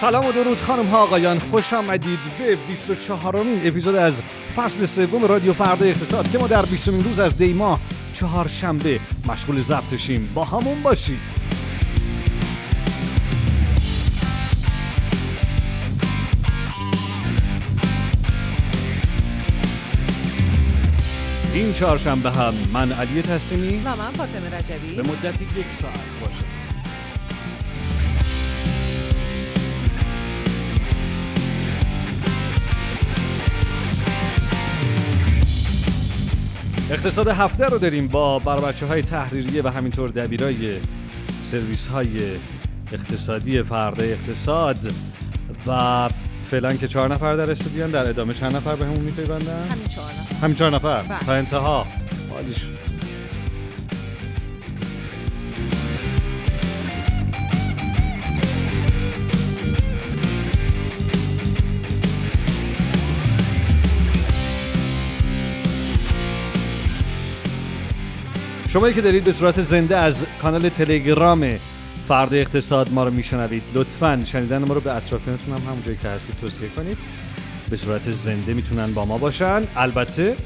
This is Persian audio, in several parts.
سلام و درود خانم ها آقایان خوش آمدید به 24 امین اپیزود از فصل سوم رادیو فردا اقتصاد که ما در 20 روز از دی ماه چهارشنبه مشغول ضبطشیم با همون باشید. این چهارشنبه هم من علی تسلیمی و من فاطمه رجبی. به مدت یک ساعت باشه اقتصاد هفته رو داریم با بر بچه های تحریریه و همینطور دبیرای سرویس های اقتصادی فردا اقتصاد. و فعلا که چهار نفر در استودیان در ادامه چند نفر به همون میپیوندن؟ همین چهار نفر. همین چهار نفر. بله. تا انتها. عالی شمایی که دارید به صورت زنده از کانال تلگرام فرد اقتصاد ما رو میشنوید لطفا شنیدن ما رو به اطرافیانتون هم همون که هستید توصیه کنید. به صورت زنده می‌تونن با ما باشن. البته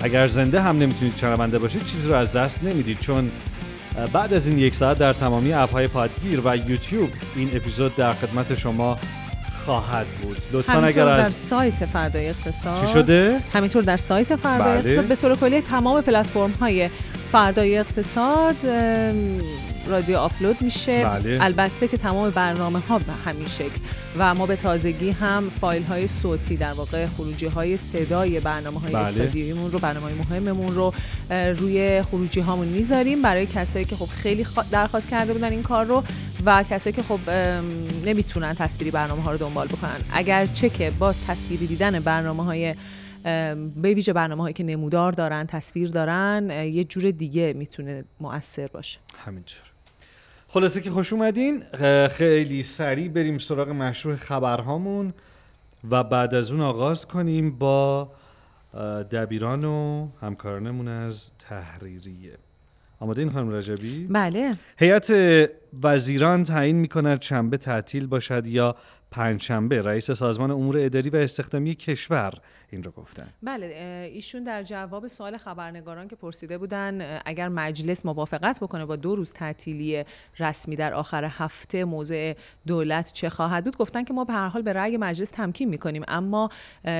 اگر زنده هم نمی‌تونید شنونده باشید چیزی رو از دست نمی‌دید چون بعد از این یک ساعت در تمامی اپهای پادگیر و یوتیوب این اپیزود در خدمت شما خواهد بود. لطفا اگر در از سایت فردای اقتصاد. چی شده؟ همینطور در سایت فردای بله. اقتصاد. به طور کلی تمام پلتفرم های فردای اقتصاد رادیو آپلود میشه بله. البته که تمام برنامه ها به همین شکل و ما به تازگی هم فایل های صوتی در واقع خروجی های صدای برنامه های بله. استادیویمون رو برنامه های مهممون رو روی خروجی هامون می‌ذاریم برای کسایی که خب خیلی خوا- درخواست کرده بودن این کار رو و کسایی که خب نمی‌تونن تصویری برنامه ها رو دنبال بکنن اگر چه که باز تصویری دیدن برنامه های به ویژه برنامه هایی که نمودار دارن تصویر دارن یه جور دیگه می‌تونه مؤثر باشه. همینطور. خلاصه که خوش اومدین. خیلی سریع بریم سراغ مشروع خبرهامون و بعد از اون آغاز کنیم با دبیران و همکارانمون از تحریریه. آماده این خانم رجبی؟ بله. هیئت وزیران تعیین می کند شنبه تعطیل باشد یا پنجشنبه. رئیس سازمان امور اداری و استخدامی کشور این رو گفتن. بله ایشون در جواب سوال خبرنگاران که پرسیده بودن اگر مجلس موافقت بکنه با دو روز تعطیلی رسمی در آخر هفته موضع دولت چه خواهد بود؟ گفتن که ما به هر حال به رأی مجلس تمکین می‌کنیم اما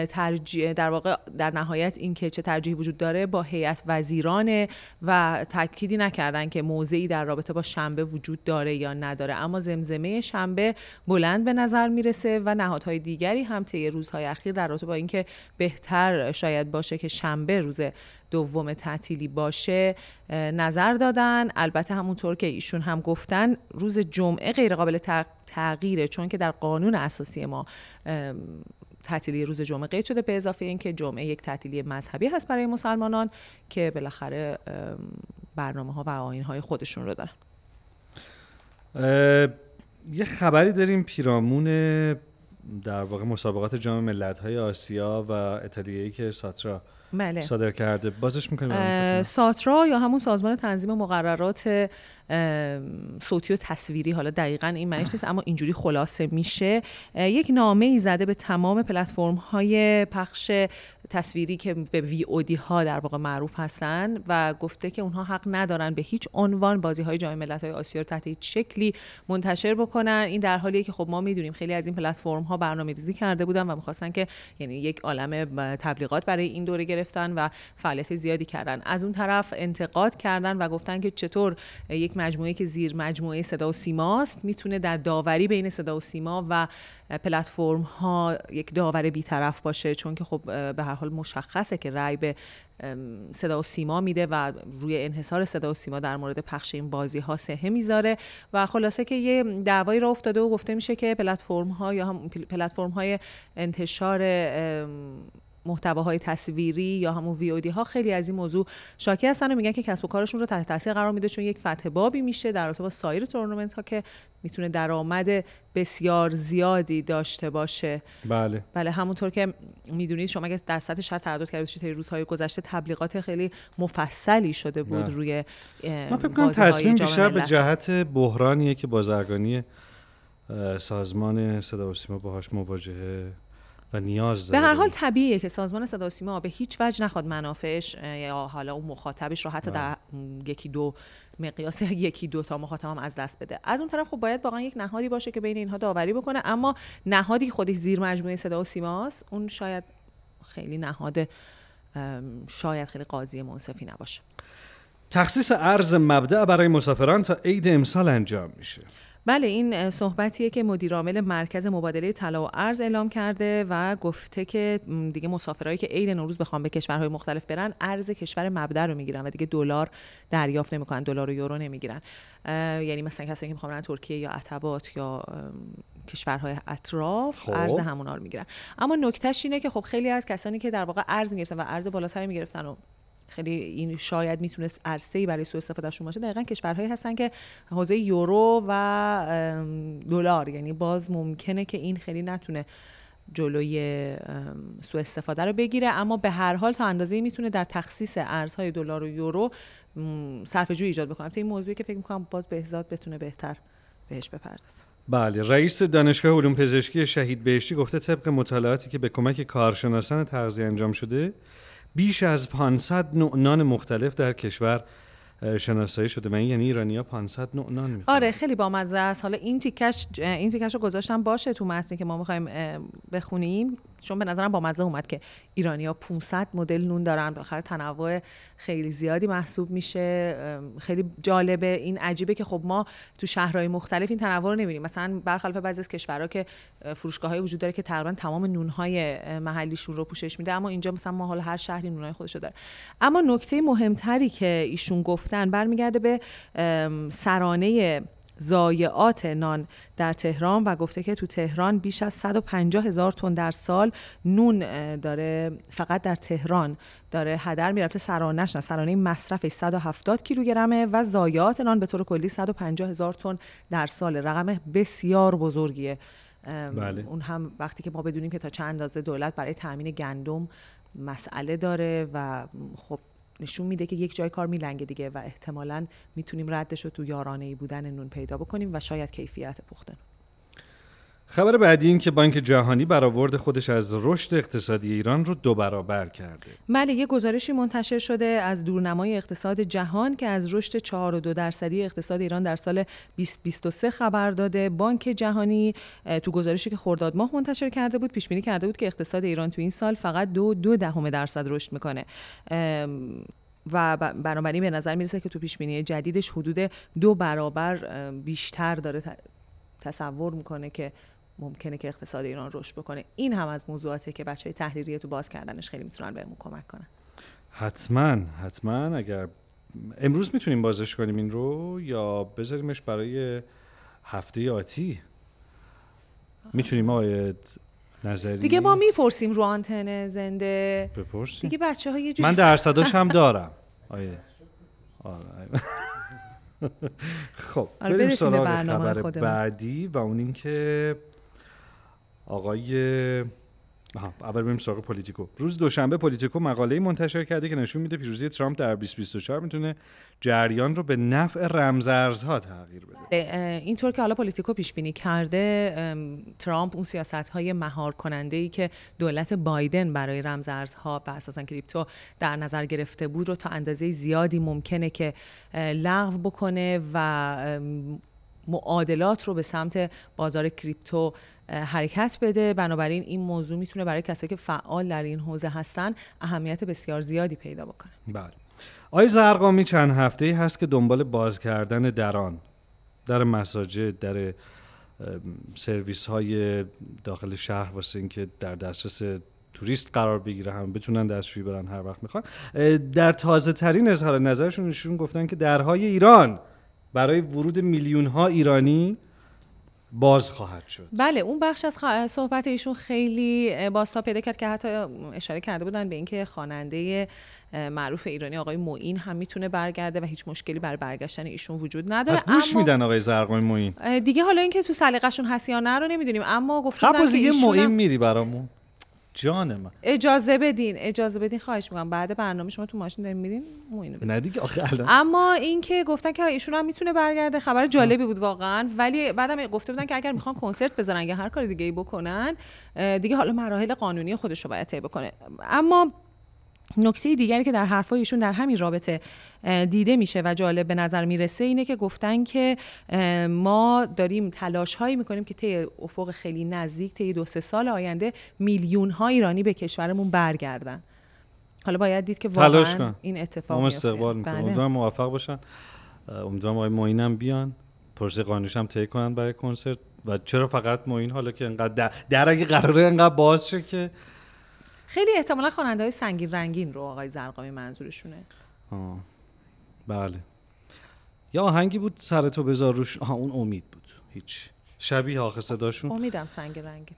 ترجیح در واقع در نهایت این که چه ترجیحی وجود داره با هیئت وزیرانه و تاکیدی نکردن که موضعی در رابطه با شنبه وجود داره یا نداره. اما زمزمه شنبه بلند به نظر می‌رسه و نهادهای دیگری هم طی روزهای اخیر در رابطه با اینکه بهتر شاید باشه که شنبه روز دوم تعطیلی باشه نظر دادن. البته همونطور که ایشون هم گفتن روز جمعه غیر قابل تغ- تغییره چون که در قانون اساسی ما تعطیلی روز جمعه قید شده به اضافه اینکه جمعه یک تعطیلی مذهبی هست برای مسلمانان که بالاخره ام، برنامه ها و آین های خودشون رو دارن. یه خبری داریم پیرامون در واقع مسابقات جام ملت‌های آسیا و اتالیایی که ساترا بله. صادر کرده. بازش می‌کنیم ساترا یا همون سازمان تنظیم مقررات صوتی و تصویری حالا دقیقا این معنیش نیست اما اینجوری خلاصه میشه. یک نامه ای زده به تمام پلتفرم های پخش تصویری که به وی او دی ها در واقع معروف هستن و گفته که اونها حق ندارن به هیچ عنوان بازی های جام ملت‌های آسیا رو تحت هیچ شکلی منتشر بکنن. این در حالیه که خب ما می‌دونیم خیلی از این پلتفرم ها برنامه‌ریزی کرده بودن و می‌خواستن که یعنی یک عالم تبلیغات برای این دوره گرفتن و فعالیت زیادی کردن. از اون طرف انتقاد کردن و گفتن که چطور یک یک مجموعه که زیر مجموعه صدا و سیماست می‌تونه در داوری بین صدا و سیما و پلتفرم ها یک داور بیطرف باشه چون که خب به هر حال مشخصه که رأی به صدا و سیما میده و روی انحصار صدا و سیما در مورد پخش این بازی ها سهه می‌ذاره و خلاصه که یه دعوایی را افتاده و گفته میشه که پلتفرم ها یا هم پلتفرم های انتشار محتواهای تصویری یا همون وی ها خیلی از این موضوع شاکی هستن و میگن که کسب و کارشون رو تحت تاثیر قرار میده چون یک فتح بابی میشه در رابطه با سایر تورنمنت ها که می‌تونه درآمد بسیار زیادی داشته باشه. بله. بله همونطور که می‌دونید شما اگه در سطح شهر تردد کرده باشید روزهای گذشته تبلیغات خیلی مفصلی شده بود بله. روی من فکر کنم تصمیم بیشتر به جهت بحرانیه که بازرگانی سازمان صدا و سیما باهاش مواجهه و نیاز به هر حال طبیعیه که سازمان صدا و سیما به هیچ وجه نخواد منافعش یا حالا اون مخاطبش رو حتی در یکی دو مقیاس یکی دو تا مخاطب هم از دست بده. از اون طرف خب باید واقعا یک نهادی باشه که بین اینها داوری بکنه اما نهادی خودش زیر مجموعه صدا و سیماست اون شاید خیلی نهاد شاید خیلی قاضی منصفی نباشه. تخصیص ارز مبدع برای مسافران تا عید امسال انجام میشه. بله این صحبتیه که مدیرعامل مرکز مبادله طلا و ارز اعلام کرده و گفته که دیگه مسافرایی که عید نوروز بخوام به کشورهای مختلف برن ارز کشور مبدع رو می‌گیرن و دیگه دلار دریافت نمی‌کنن دلار و یورو نمی‌گیرن یعنی مثلا کسایی که می‌خوام ترکیه یا عتبات یا کشورهای اطراف خب. ارز همونا رو می‌گیرن اما نکتهش اینه که خب خیلی از کسانی که در واقع ارز می‌گرفتن و ارز بالاتری می‌گرفتن و خیلی این شاید می‌تونست عرصه‌ای برای سوء استفادهشون باشه. دقیقا کشورهایی هستن که حوزه یورو و دلار یعنی باز ممکنه که این خیلی نتونه جلوی سوء استفاده رو بگیره. اما به هر حال تا اندازه می‌تونه در تخصیص ارزهای دلار و یورو صرف جو ایجاد بکنه. این موضوعی که فکر می‌کنم باز بهزاد بتونه بهتر بهش بپردازه. بله رئیس دانشگاه علوم پزشکی شهید بهشتی گفته طبق مطالعاتی که به کمک کارشناسان تغذیه انجام شده بیش از 500 نوع نان مختلف در کشور شناسایی شده من یعنی ایرانی ها 500 نوع نان می‌خوان آره خیلی بامزه است. حالا این تیکش این تیکش رو گذاشتم باشه تو متنی که ما می‌خوایم بخونیم. چون به نظرم با مزه اومد که ایرانی ها 500 مدل نون دارن. بالاخره تنوع خیلی زیادی محسوب میشه. خیلی جالبه. این عجیبه که خب ما تو شهرهای مختلف این تنوع رو نمی‌بینیم. مثلا برخلاف بعضی از کشورها که فروشگاه های وجود داره که تقریبا تمام نونهای محلیشون رو پوشش میده اما اینجا مثلا ما حالا هر شهری نونهای خودش داره. اما نکته مهمتری که ایشون گفتن برمیگرده به سرانه زایعات نان در تهران و گفته که تو تهران بیش از 150 هزار تن در سال نون داره فقط در تهران داره هدر می‌رفته. سرانش نه سرانه مصرف 170 کیلوگرمه و زایعات نان به طور کلی 150 هزار تن در سال. رقم بسیار بزرگیه. بله. اون هم وقتی که ما بدونیم که تا چند اندازه دولت برای تامین گندم مسئله داره و خب نشون میده که یک جای کار میلنگه دیگه و احتمالا می‌تونیم ردش رو تو یارانه ای بودن نون پیدا بکنیم و شاید کیفیت پخته خبر بعدی این که بانک جهانی برآورد خودش از رشد اقتصادی ایران رو دو برابر کرده. بله یه گزارشی منتشر شده از دورنمای اقتصاد جهان که از رشد 4.2 درصدی اقتصاد ایران در سال 2023 خبر داده. بانک جهانی تو گزارشی که خرداد ماه منتشر کرده بود پیش بینی کرده بود که اقتصاد ایران تو این سال فقط دو دو دهم درصد رشد می‌کنه. و بنابراین به نظر می‌رسه که تو پیش بینی جدیدش حدود دو برابر بیشتر داره تصور می‌کنه که ممکنه که اقتصاد ایران رشد بکنه. این هم از موضوعاتی که بچه تحلیلی تو باز کردنش خیلی می‌تونن بهمون کمک کنن. حتما حتما اگر امروز می‌تونیم بازش کنیم این رو یا بذاریمش برای هفته آتی؟ می‌تونیم آقای نظری؟ دیگه ما می‌پرسیم رو آنتن زنده. بپرسیم. دیگه بچه های من درصداش هم دارم. آیه. آره. خب. آره بریم سراغ خبر بعدی و اون اینکه آقای اول بریم سراغ Politico روز دوشنبه Politico مقاله منتشر کرده که نشون میده پیروزی ترامپ در 2024 می‌تونه جریان رو به نفع رمزارزها تغییر بده. اینطور که حالا Politico پیش بینی کرده ترامپ اون سیاست های مهار کننده ای که دولت بایدن برای رمزارزها و اساسا کریپتو در نظر گرفته بود رو تا اندازه زیادی ممکنه که لغو بکنه و معادلات رو به سمت بازار کریپتو حرکت بده. بنابراین این موضوع می‌تونه برای کسایی که فعال در این حوزه هستن اهمیت بسیار زیادی پیدا بکنه. بله. آقای زرقامی چند هفته ای هست که دنبال باز کردن دران در مساجد در سرویس های داخل شهر واسه اینکه در دسترس توریست قرار بگیره هم بتونن دستشویی برن هر وقت می‌خوان. در تازه ترین اظهار نظرشون گفتن که درهای ایران برای ورود میلیون ها ایرانی باز خواهد شد. بله اون بخش از. صحبت ایشون خیلی باستا پیدا کرد که حتی اشاره کرده بودن به اینکه خواننده معروف ایرانی آقای معین هم می‌تونه برگرده و هیچ مشکلی بر برگشتن ایشون وجود نداره. پس گوش اما میدن آقای زرقامی معین. دیگه حالا اینکه تو سلیقه‌شون هست یا نه رو نمی‌دونیم. اما گفتن خب ایشون معین میری برامون. جان من اجازه بدین اجازه بدین خواهش می‌کنم. بعد برنامه شما تو ماشین دارین میرین معینو بزنین. نه دیگه آخه الان. اما اینکه گفتن که ایشون هم می‌تونه برگرده خبر جالبی بود واقعا. ولی بعدم گفته بودن که اگر می‌خوان کنسرت بزنن یا هر کار دیگه ای بکنن دیگه حالا مراحل قانونی خودش رو باید طی بکنه. اما نکته دیگری که در حرفای ایشون در همین رابطه دیده میشه و جالب به نظر می‌رسه اینه که گفتن که ما داریم تلاش هایی می‌کنیم که طی افق خیلی نزدیک طی دو سه سال آینده میلیون ها ایرانی به کشورمون برگردن حالا باید دید که واقعا. این اتفاق میفته. استقبال می‌کنم بله. امیدوارم موفق باشن امیدوارم آقای هم بیان پروسه قانونیش هم طی کنن برای کنسرت و چرا فقط معین حالا که انقدر در, در اگه قراره انقدر باز شه که خیلی احتمالا خواننده های سنگین رنگین رو آقای زرقامی منظورشونه. آه. بله. یا آهنگی بود سر تو بذار روش. آها اون امید بود. هیچ. شبیه آخه صداشون. امیدم سنگین رنگین.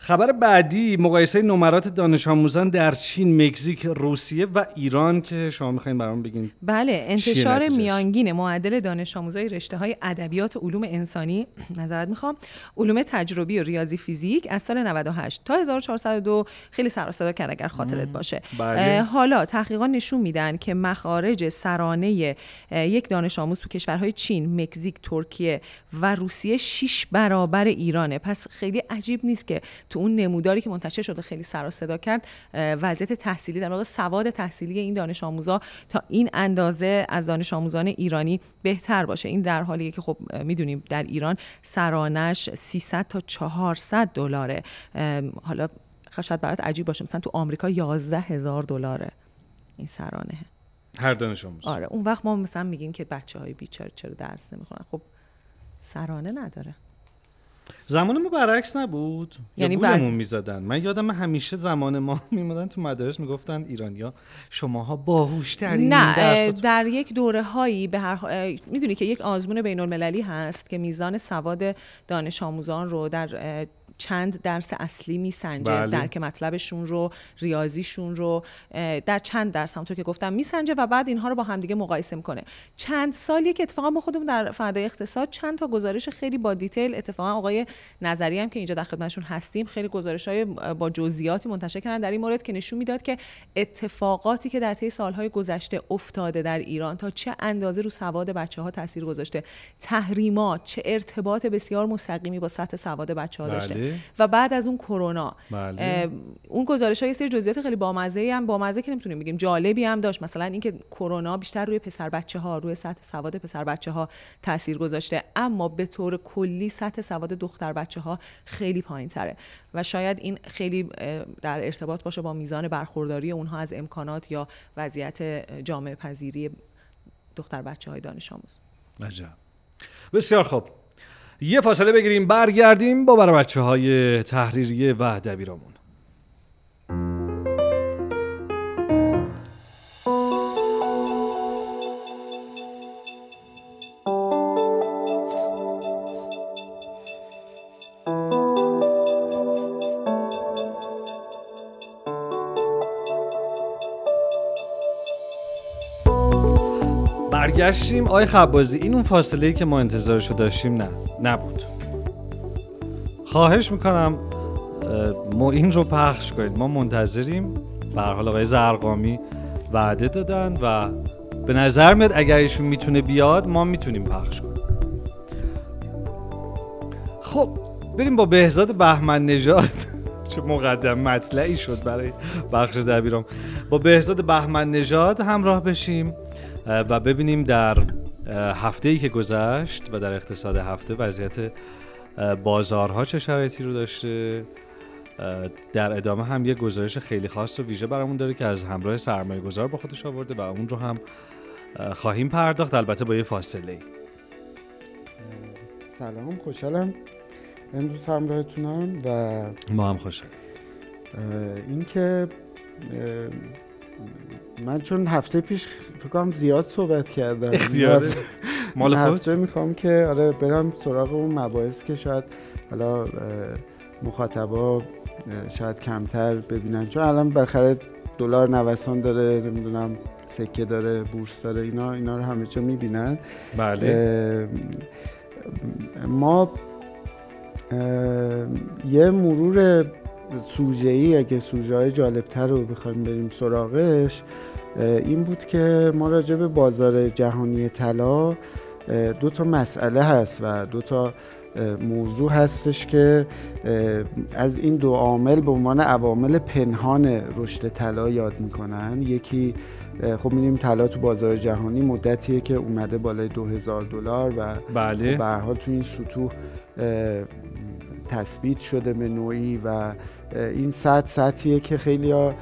خبر بعدی مقایسه نمرات دانش آموزان در چین، مکزیک، روسیه و ایران که شما می‌خواین برام بگین. بله انتشار؟ میانگین معدل دانش آموزای رشته های ادبیات و علوم انسانی نظرت می‌خوام علوم تجربی و ریاضی فیزیک از سال 98 تا 1402 خیلی سر صدا کرد اگر خاطرت باشه. بله. حالا تحقیقات نشون میدن که مخارج سرانه یک دانش آموز تو کشورهای چین، مکزیک، ترکیه و روسیه 6 برابر ایرانه. پس خیلی عجیب نیست که تو اون نموداری که منتشر شده خیلی سر و صدا کرد وضعیت تحصیلی در واقع سواد تحصیلی این دانش آموزا تا این اندازه از دانش آموزان ایرانی بهتر باشه. این در حالیه که خب می‌دونیم در ایران سرانش 300 تا 400 دلاره. حالا شاید برات عجیب باشه مثلا تو آمریکا 11 هزار دلاره این سرانه. هر دانش آموز. آره اون وقت ما مثلا میگیم که بچه های بیچاره چرا درس نمی‌خونن؟ خب سرانه نداره. زمان ما برعکس نبود. یعنی بعض- گولمون می‌زدن. من یادم همیشه زمان ما میمدن تو مدارس می‌گفتن ایرانیا شماها باهوشترین نه اه، در یک دوره هایی به هر می‌دونی که یک آزمون بین المللی هست که میزان سواد دانش آموزان رو در چند درس اصلی میسنجه بله. درک مطلبشون رو ریاضیشون رو در چند درس همونطور که گفتم میسنجه و بعد اینها رو با همدیگه مقایسه می‌کنه چند سالی که اتفاقا ما خودمون در فردای اقتصاد چند تا گزارش خیلی با دیتیل اتفاقا آقای نظری هم که اینجا در خدمتشون هستیم خیلی گزارش های با جزئیاتی منتشر کردن در این مورد که نشون می‌داد که اتفاقاتی که در طی سالهای گذشته افتاده در ایران تا چه اندازه رو سواد بچه ها تاثیر گذاشته تحریمات چه ارتباط بسیار مستقیمی با سطح سواد بچه ها داشته بله. و بعد از اون کرونا. بله. اون گزارش های سری جزئیات خیلی بامزه هم بامزه که نمی‌تونیم بگیم جالبی هم داشت. مثلا اینکه کرونا بیشتر روی پسر بچه ها روی سطح سواد پسر بچه ها تاثیر گذاشته. اما به طور کلی سطح سواد دختر بچه ها خیلی پایین تره و شاید این خیلی در ارتباط باشه با میزان برخورداری اونها از امکانات یا وضعیت جامعه پذیری دختر بچه های دانش آموز. عجب. بسیار خوب. یه فاصله بگیریم برگردیم با برای بچه های تحریریه و دبیرامون. برگشتیم آقای خبازی این اون فاصله ای که ما انتظارشو داشتیم نه نبود. خواهش می‌کنم معین رو پخش کنید. ما منتظریم. به حال آقای زرقامی وعده دادن و به نظر میاد اگر ایشون می‌تونه بیاد ما می‌تونیم پخش کنیم. خب بریم با بهزاد بهمن نژاد. چه مقدم مطلعی شد برای بخش دبیرام. با بهزاد بهمن نژاد همراه بشیم. و ببینیم در هفته ای که گذشت و در اقتصاد هفته وضعیت بازارها چه شرایطی رو داشته؟ در ادامه هم یه گزارش خیلی خاص و ویژه برامون داره که از همراه سرمایه گذار با خودش آورده و اون رو هم خواهیم پرداخت. البته با یه فاصله. ای سلام خوشحالم. امروز همراهتونم و ما هم خوشحال اینکه من چون هفته پیش فکر کنم زیاد صحبت کردم. زیاد. مال هفته می‌خوام که آره برم سراغ اون مباحث که شاید حالا مخاطبا شاید کمتر ببینن. چون الان بالاخره دلار نوسان داره نمی‌دونم سکه داره بورس داره اینا اینا رو همه جا می‌بینن. بله. ما یه مرور سوژه ای اگه سوژه های جالبتر رو بخوایم بریم سراغش این بود که ما راجع به بازار جهانی طلا دو تا مسئله هست و دو تا موضوع هستش که از این دو عامل به عنوان عوامل پنهان رشد طلا یاد می‌کنن. یکی خب می‌دونیم طلا تو بازار جهانی مدتیه که اومده بالای 2000 دلار و بله. خب به حال تو این سطوح تثبیت شده به نوعی و این سطح سطحیه که خیلی ها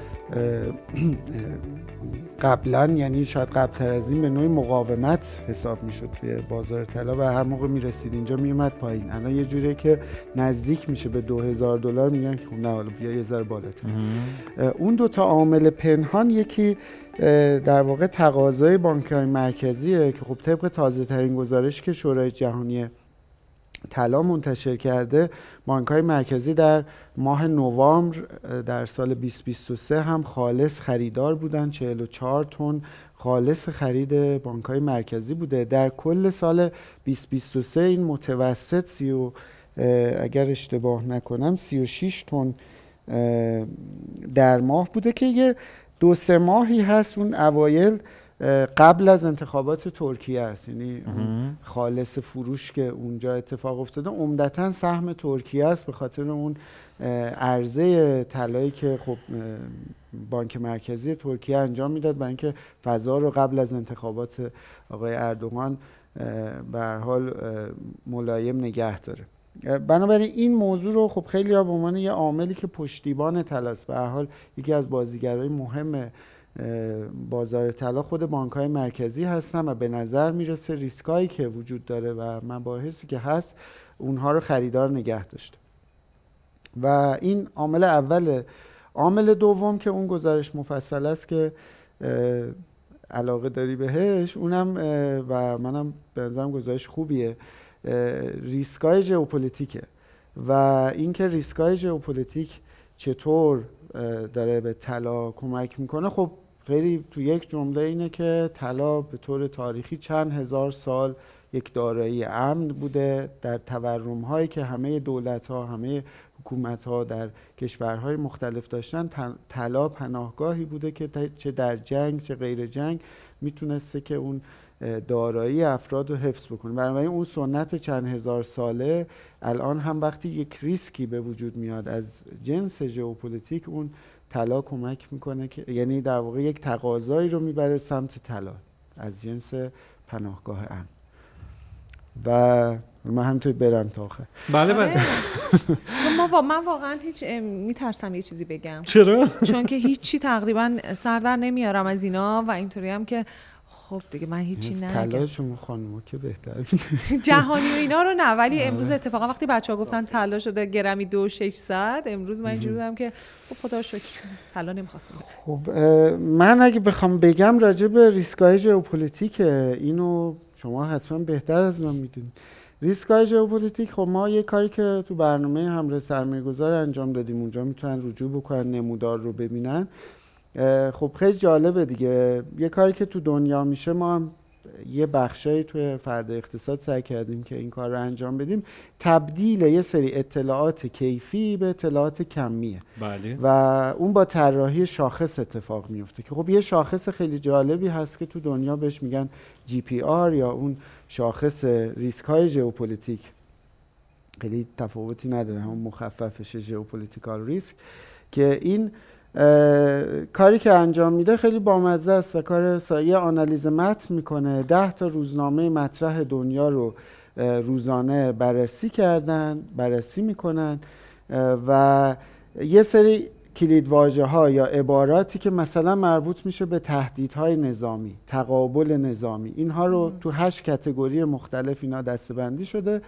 قبلا یعنی شاید قبلتر از این به نوعی مقاومت حساب می‌شد توی بازار طلا و هر موقع می‌رسید اینجا میومد پایین. الان یه جوریه که نزدیک میشه به 2000 دلار میگن که خب نه حالا بیا یه ذره بالاتر. اون دوتا عامل پنهان یکی در واقع تقاضای بانک مرکزیه که خب طبق تازه ترین گزارش که شورای جهانی طلا منتشر کرده. بانک های مرکزی در ماه نوامبر در سال 2023 هم خالص خریدار بودن. 44 تن خالص خرید بانک های مرکزی بوده. در کل سال 2023 این متوسط سی و اگر اشتباه نکنم 36 تن در ماه بوده که یه دو سه ماهی هست اون اوایل قبل از انتخابات ترکیه است. یعنی خالص فروش که اونجا اتفاق افتاده عمدتا سهم ترکیه است به خاطر اون عرضه طلایی که خب بانک مرکزی ترکیه انجام می‌داد و اینکه فضا رو قبل از انتخابات آقای اردوغان به حال ملایم نگه داره. بنابراین این موضوع رو خب خیلی ها به عنوان یه عاملی که پشتیبان طلاست به حال یکی از بازیگرای مهم بازار طلا خود بانک های مرکزی هستن و به نظر می‌رسه ریسکایی که وجود داره و مباحثی که هست اونها رو خریدار نگه داشته. و این عامل اول عامل دوم که اون گزارش مفصل است که علاقه داری بهش اونم و منم به نظرم گزارش خوبیه ریسکای ژئوپلیتیکه. و اینکه ریسکای ژئوپلیتیک چطور داره به طلا کمک می‌کنه خب خیلی تو یک جمله اینه که طلا به طور تاریخی چند هزار سال یک دارایی امن بوده در تورم هایی که همه دولت ها همه حکومت ها در کشورهای مختلف داشتن. طلا پناهگاهی بوده که چه در جنگ چه غیر جنگ می‌تونسته که اون دارایی افراد رو حفظ بکنه. بنابراین اون سنت چند هزار ساله الان هم وقتی یک ریسکی به وجود میاد از جنس ژئوپلیتیک اون طلا کمک می‌کنه که یعنی در واقع یک تقاضایی رو می‌بره سمت طلا از جنس پناهگاه امن. و من همینطور برم تا آخر. بله بله. آره. چون ما من واقعا هیچ میترسم یه چیزی بگم. چرا؟ چون که هیچی تقریبا سر در نمیارم از اینا و اینطوری هم که خب دیگه من هیچی نگم. طلا شما خانم که بهتر جهانی و اینا رو نه ولی امروز اتفاقا وقتی بچه ها گفتن طلا شده گرمی دو 600 امروز من اینجوری بودم که خب خدا شکر طلا نمی‌خواستم. خب من اگه بخوام بگم راجع به ریسکای ژئوپلیتیک اینو شما حتما بهتر از من می‌دونید. ریسکای ژئوپلیتیک خب ما یه کاری که تو برنامه همراه سرمایه گذار انجام دادیم اونجا می‌تونن رجوع بکنن نمودار رو ببینن. خب خیلی جالبه دیگه. یه کاری که تو دنیا میشه ما هم یه بخشایی توی فردای اقتصاد سعی کردیم که این کار رو انجام بدیم. تبدیل یه سری اطلاعات کیفی به اطلاعات کمیه. بله. و اون با طراحی شاخص اتفاق میفته که خب یه شاخص خیلی جالبی هست که تو دنیا بهش میگن GPR یا اون شاخص ریسک های ژئوپلیتیک. خیلی تفاوتی نداره همون مخففش geopolitical risk. که این کاری که انجام میده خیلی بامزه است و کار سایه آنالیز متن می‌کنه. ده تا روزنامه مطرح دنیا رو روزانه بررسی کردن بررسی می‌کنن و یه سری کلید ها یا عباراتی که مثلا مربوط میشه به تهدیدهای نظامی تقابل نظامی. اینها رو تو هشت کتگوری مختلف اینا دستبندی شده.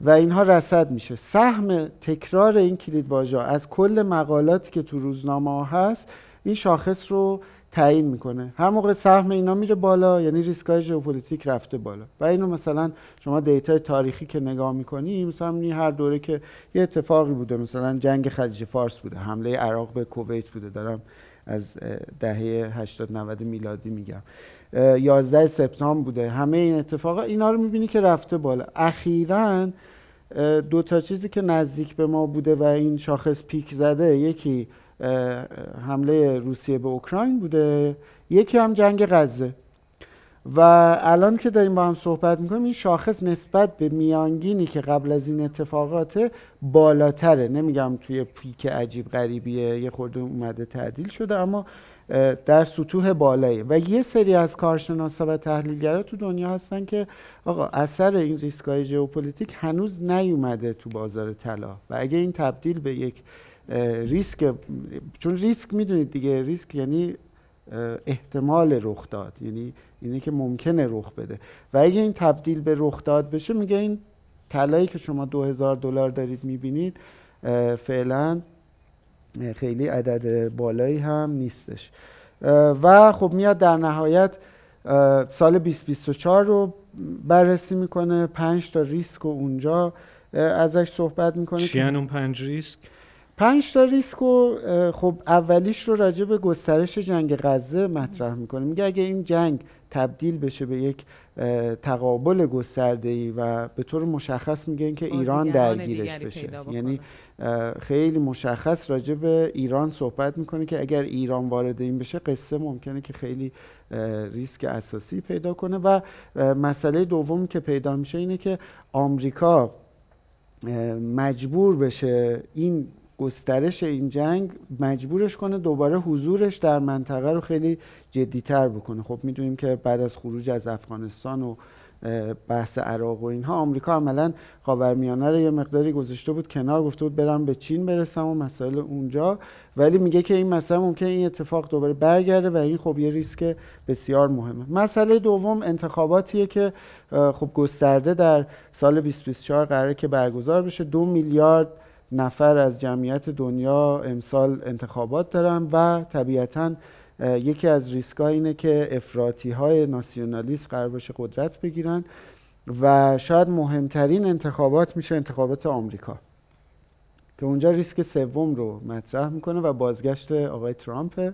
و اینها رصد میشه. سهم تکرار این کلید از کل مقالاتی که تو روزنامه ها هست این شاخص رو تعیین می‌کنه. هر موقع سهم اینا میره بالا یعنی ریسکای ژئوپلیتیک رفته بالا. و اینو مثلا شما data ی تاریخی که نگاه می‌کنی مثلا هر دوره که یه اتفاقی بوده. مثلا جنگ خلیج فارس بوده حمله عراق به کویت بوده. دارم از دهه 80 90 میلادی میگم. 11 سپتامبر بوده. همه این اتفاقا اینا رو می‌بینی که رفته بالا. اخیرا دو تا چیزی که نزدیک به ما بوده و این شاخص پیک زده یکی حمله روسیه به اوکراین بوده یکی هم جنگ غزه. و الان که داریم با هم صحبت می‌کنیم این شاخص نسبت به میانگینی که قبل از این اتفاقات بالاتره. نمیگم توی پیک عجیب غریبیه یه خورده اومده تعدیل شده اما در سطوح بالایی. و یه سری از کارشناسا و تحلیلگرا تو دنیا هستن که آقا اثر این ریسک های ژئوپلیتیک هنوز نیومده تو بازار طلا. و اگه این تبدیل به یک ریسک چون ریسک می‌دونید دیگه ریسک یعنی احتمال رخداد. یعنی اینه که ممکنه رخ بده. و اگه این تبدیل به رخداد بشه میگه این طلایی که شما دو هزار دلار دارید می‌بینید فعلا خیلی عدد بالایی هم نیستش. و خب میاد در نهایت سال 2024 رو بررسی می‌کنه. پنج تا ریسک و اونجا ازش صحبت می‌کنه. چی اون پنج ریسک؟ پنج تا ریسک رو خب اولیش رو راجع به گسترش جنگ غزه مطرح می‌کنه. میگه اگه این جنگ تبدیل بشه به یک تقابل گسترده ای و به طور مشخص میگه که ایران درگیرش بشه. یعنی خیلی مشخص راجع به ایران صحبت می‌کنه که اگر ایران وارد این بشه قصه ممکنه که خیلی ریسک اساسی پیدا کنه. و مسئله دوم که پیدا میشه اینه که آمریکا مجبور بشه این گسترش این جنگ مجبورش کنه دوباره حضورش در منطقه رو خیلی جدیتر بکنه. خب می‌دونیم که بعد از خروج از افغانستان و بحث عراق و اینها آمریکا عملا خاورمیانه رو یه مقداری گذاشته بود کنار گفته بود برم به چین برسم و مسائل اونجا. ولی میگه که این مسئله ممکن این اتفاق دوباره برگرده و این خب یه ریسک بسیار مهمه. مسئله دوم انتخاباتیه که خب گسترده در سال 2024 قراره که برگزار بشه. دو میلیارد نفر از جمعیت دنیا امسال انتخابات دارن و طبیعتا یکی از ریسک اینه که افراتی های ناسیونالیست قرار باشه قدرت بگیرن و شاید مهمترین انتخابات میشه انتخابات آمریکا که اونجا ریسک سوم رو مطرح می‌کنه و بازگشت آقای ترامپ.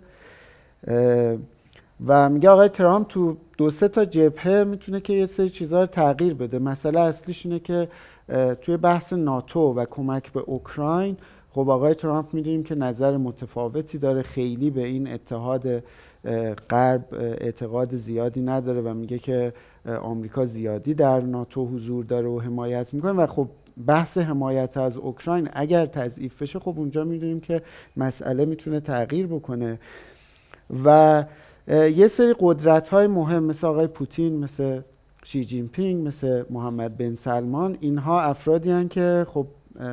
و میگه آقای ترامپ تو دو سه تا جبهه می‌تونه که یه سری چیزها رو تغییر بده. مسئله اصلیش اینه که توی بحث ناتو و کمک به اوکراین خب آقای ترامپ می‌دونیم که نظر متفاوتی داره. خیلی به این اتحاد غرب اعتقاد زیادی نداره و میگه که آمریکا زیادی در ناتو حضور داره و حمایت می‌کنه. و خب بحث حمایت از اوکراین اگر تضعیف بشه خب اونجا می‌دونیم که مسئله می‌تونه تغییر بکنه. و یه سری قدرت های مهم مثل آقای پوتین مثل شی جین پینگ مثل محمد بن سلمان اینها افرادی هن که خب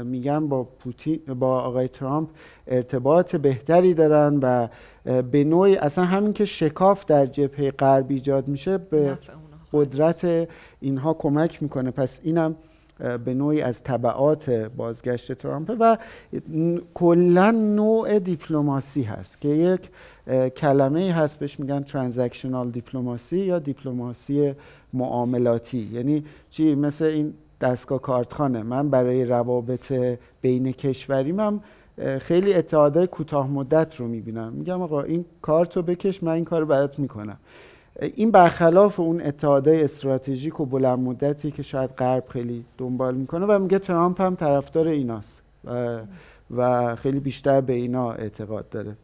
میگن با پوتین با آقای ترامپ ارتباط بهتری دارن و به نوعی اصلا همین که شکاف در جبهه غرب ایجاد میشه به قدرت اینها کمک می‌کنه. پس اینم به نوعی از طبعات بازگشت ترامپ و کلا نوع دیپلماسی هست که یک کلمه هست بهش میگن ترانزکشنال دیپلماسی یا دیپلماسی معاملاتی. یعنی چی؟ مثل این دستگاه کارتخانه. من برای روابط بین کشوری هم خیلی اتحادهای کوتاه مدت رو می‌بینم. میگم آقا این کارتو بکش من این کار برات می‌کنم. این برخلاف اون اتحادهای استراتژیک و بلند مدتی که شاید غرب خیلی دنبال می‌کنه و میگه ترامپ هم طرفدار ایناست و, و خیلی بیشتر به اینا اعتقاد داره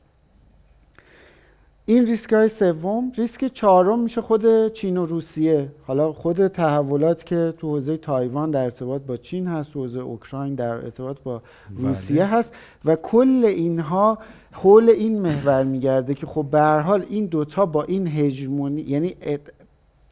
این ریسک های سوم ریسک چهارم میشه خود چین و روسیه حالا خود تحولات که تو حوزه تایوان در ارتباط با چین هست تو حوزه اوکراین در ارتباط با روسیه بله. هست و کل اینها حول این محور میگرده که خب به حال این دوتا با این هژمونی یعنی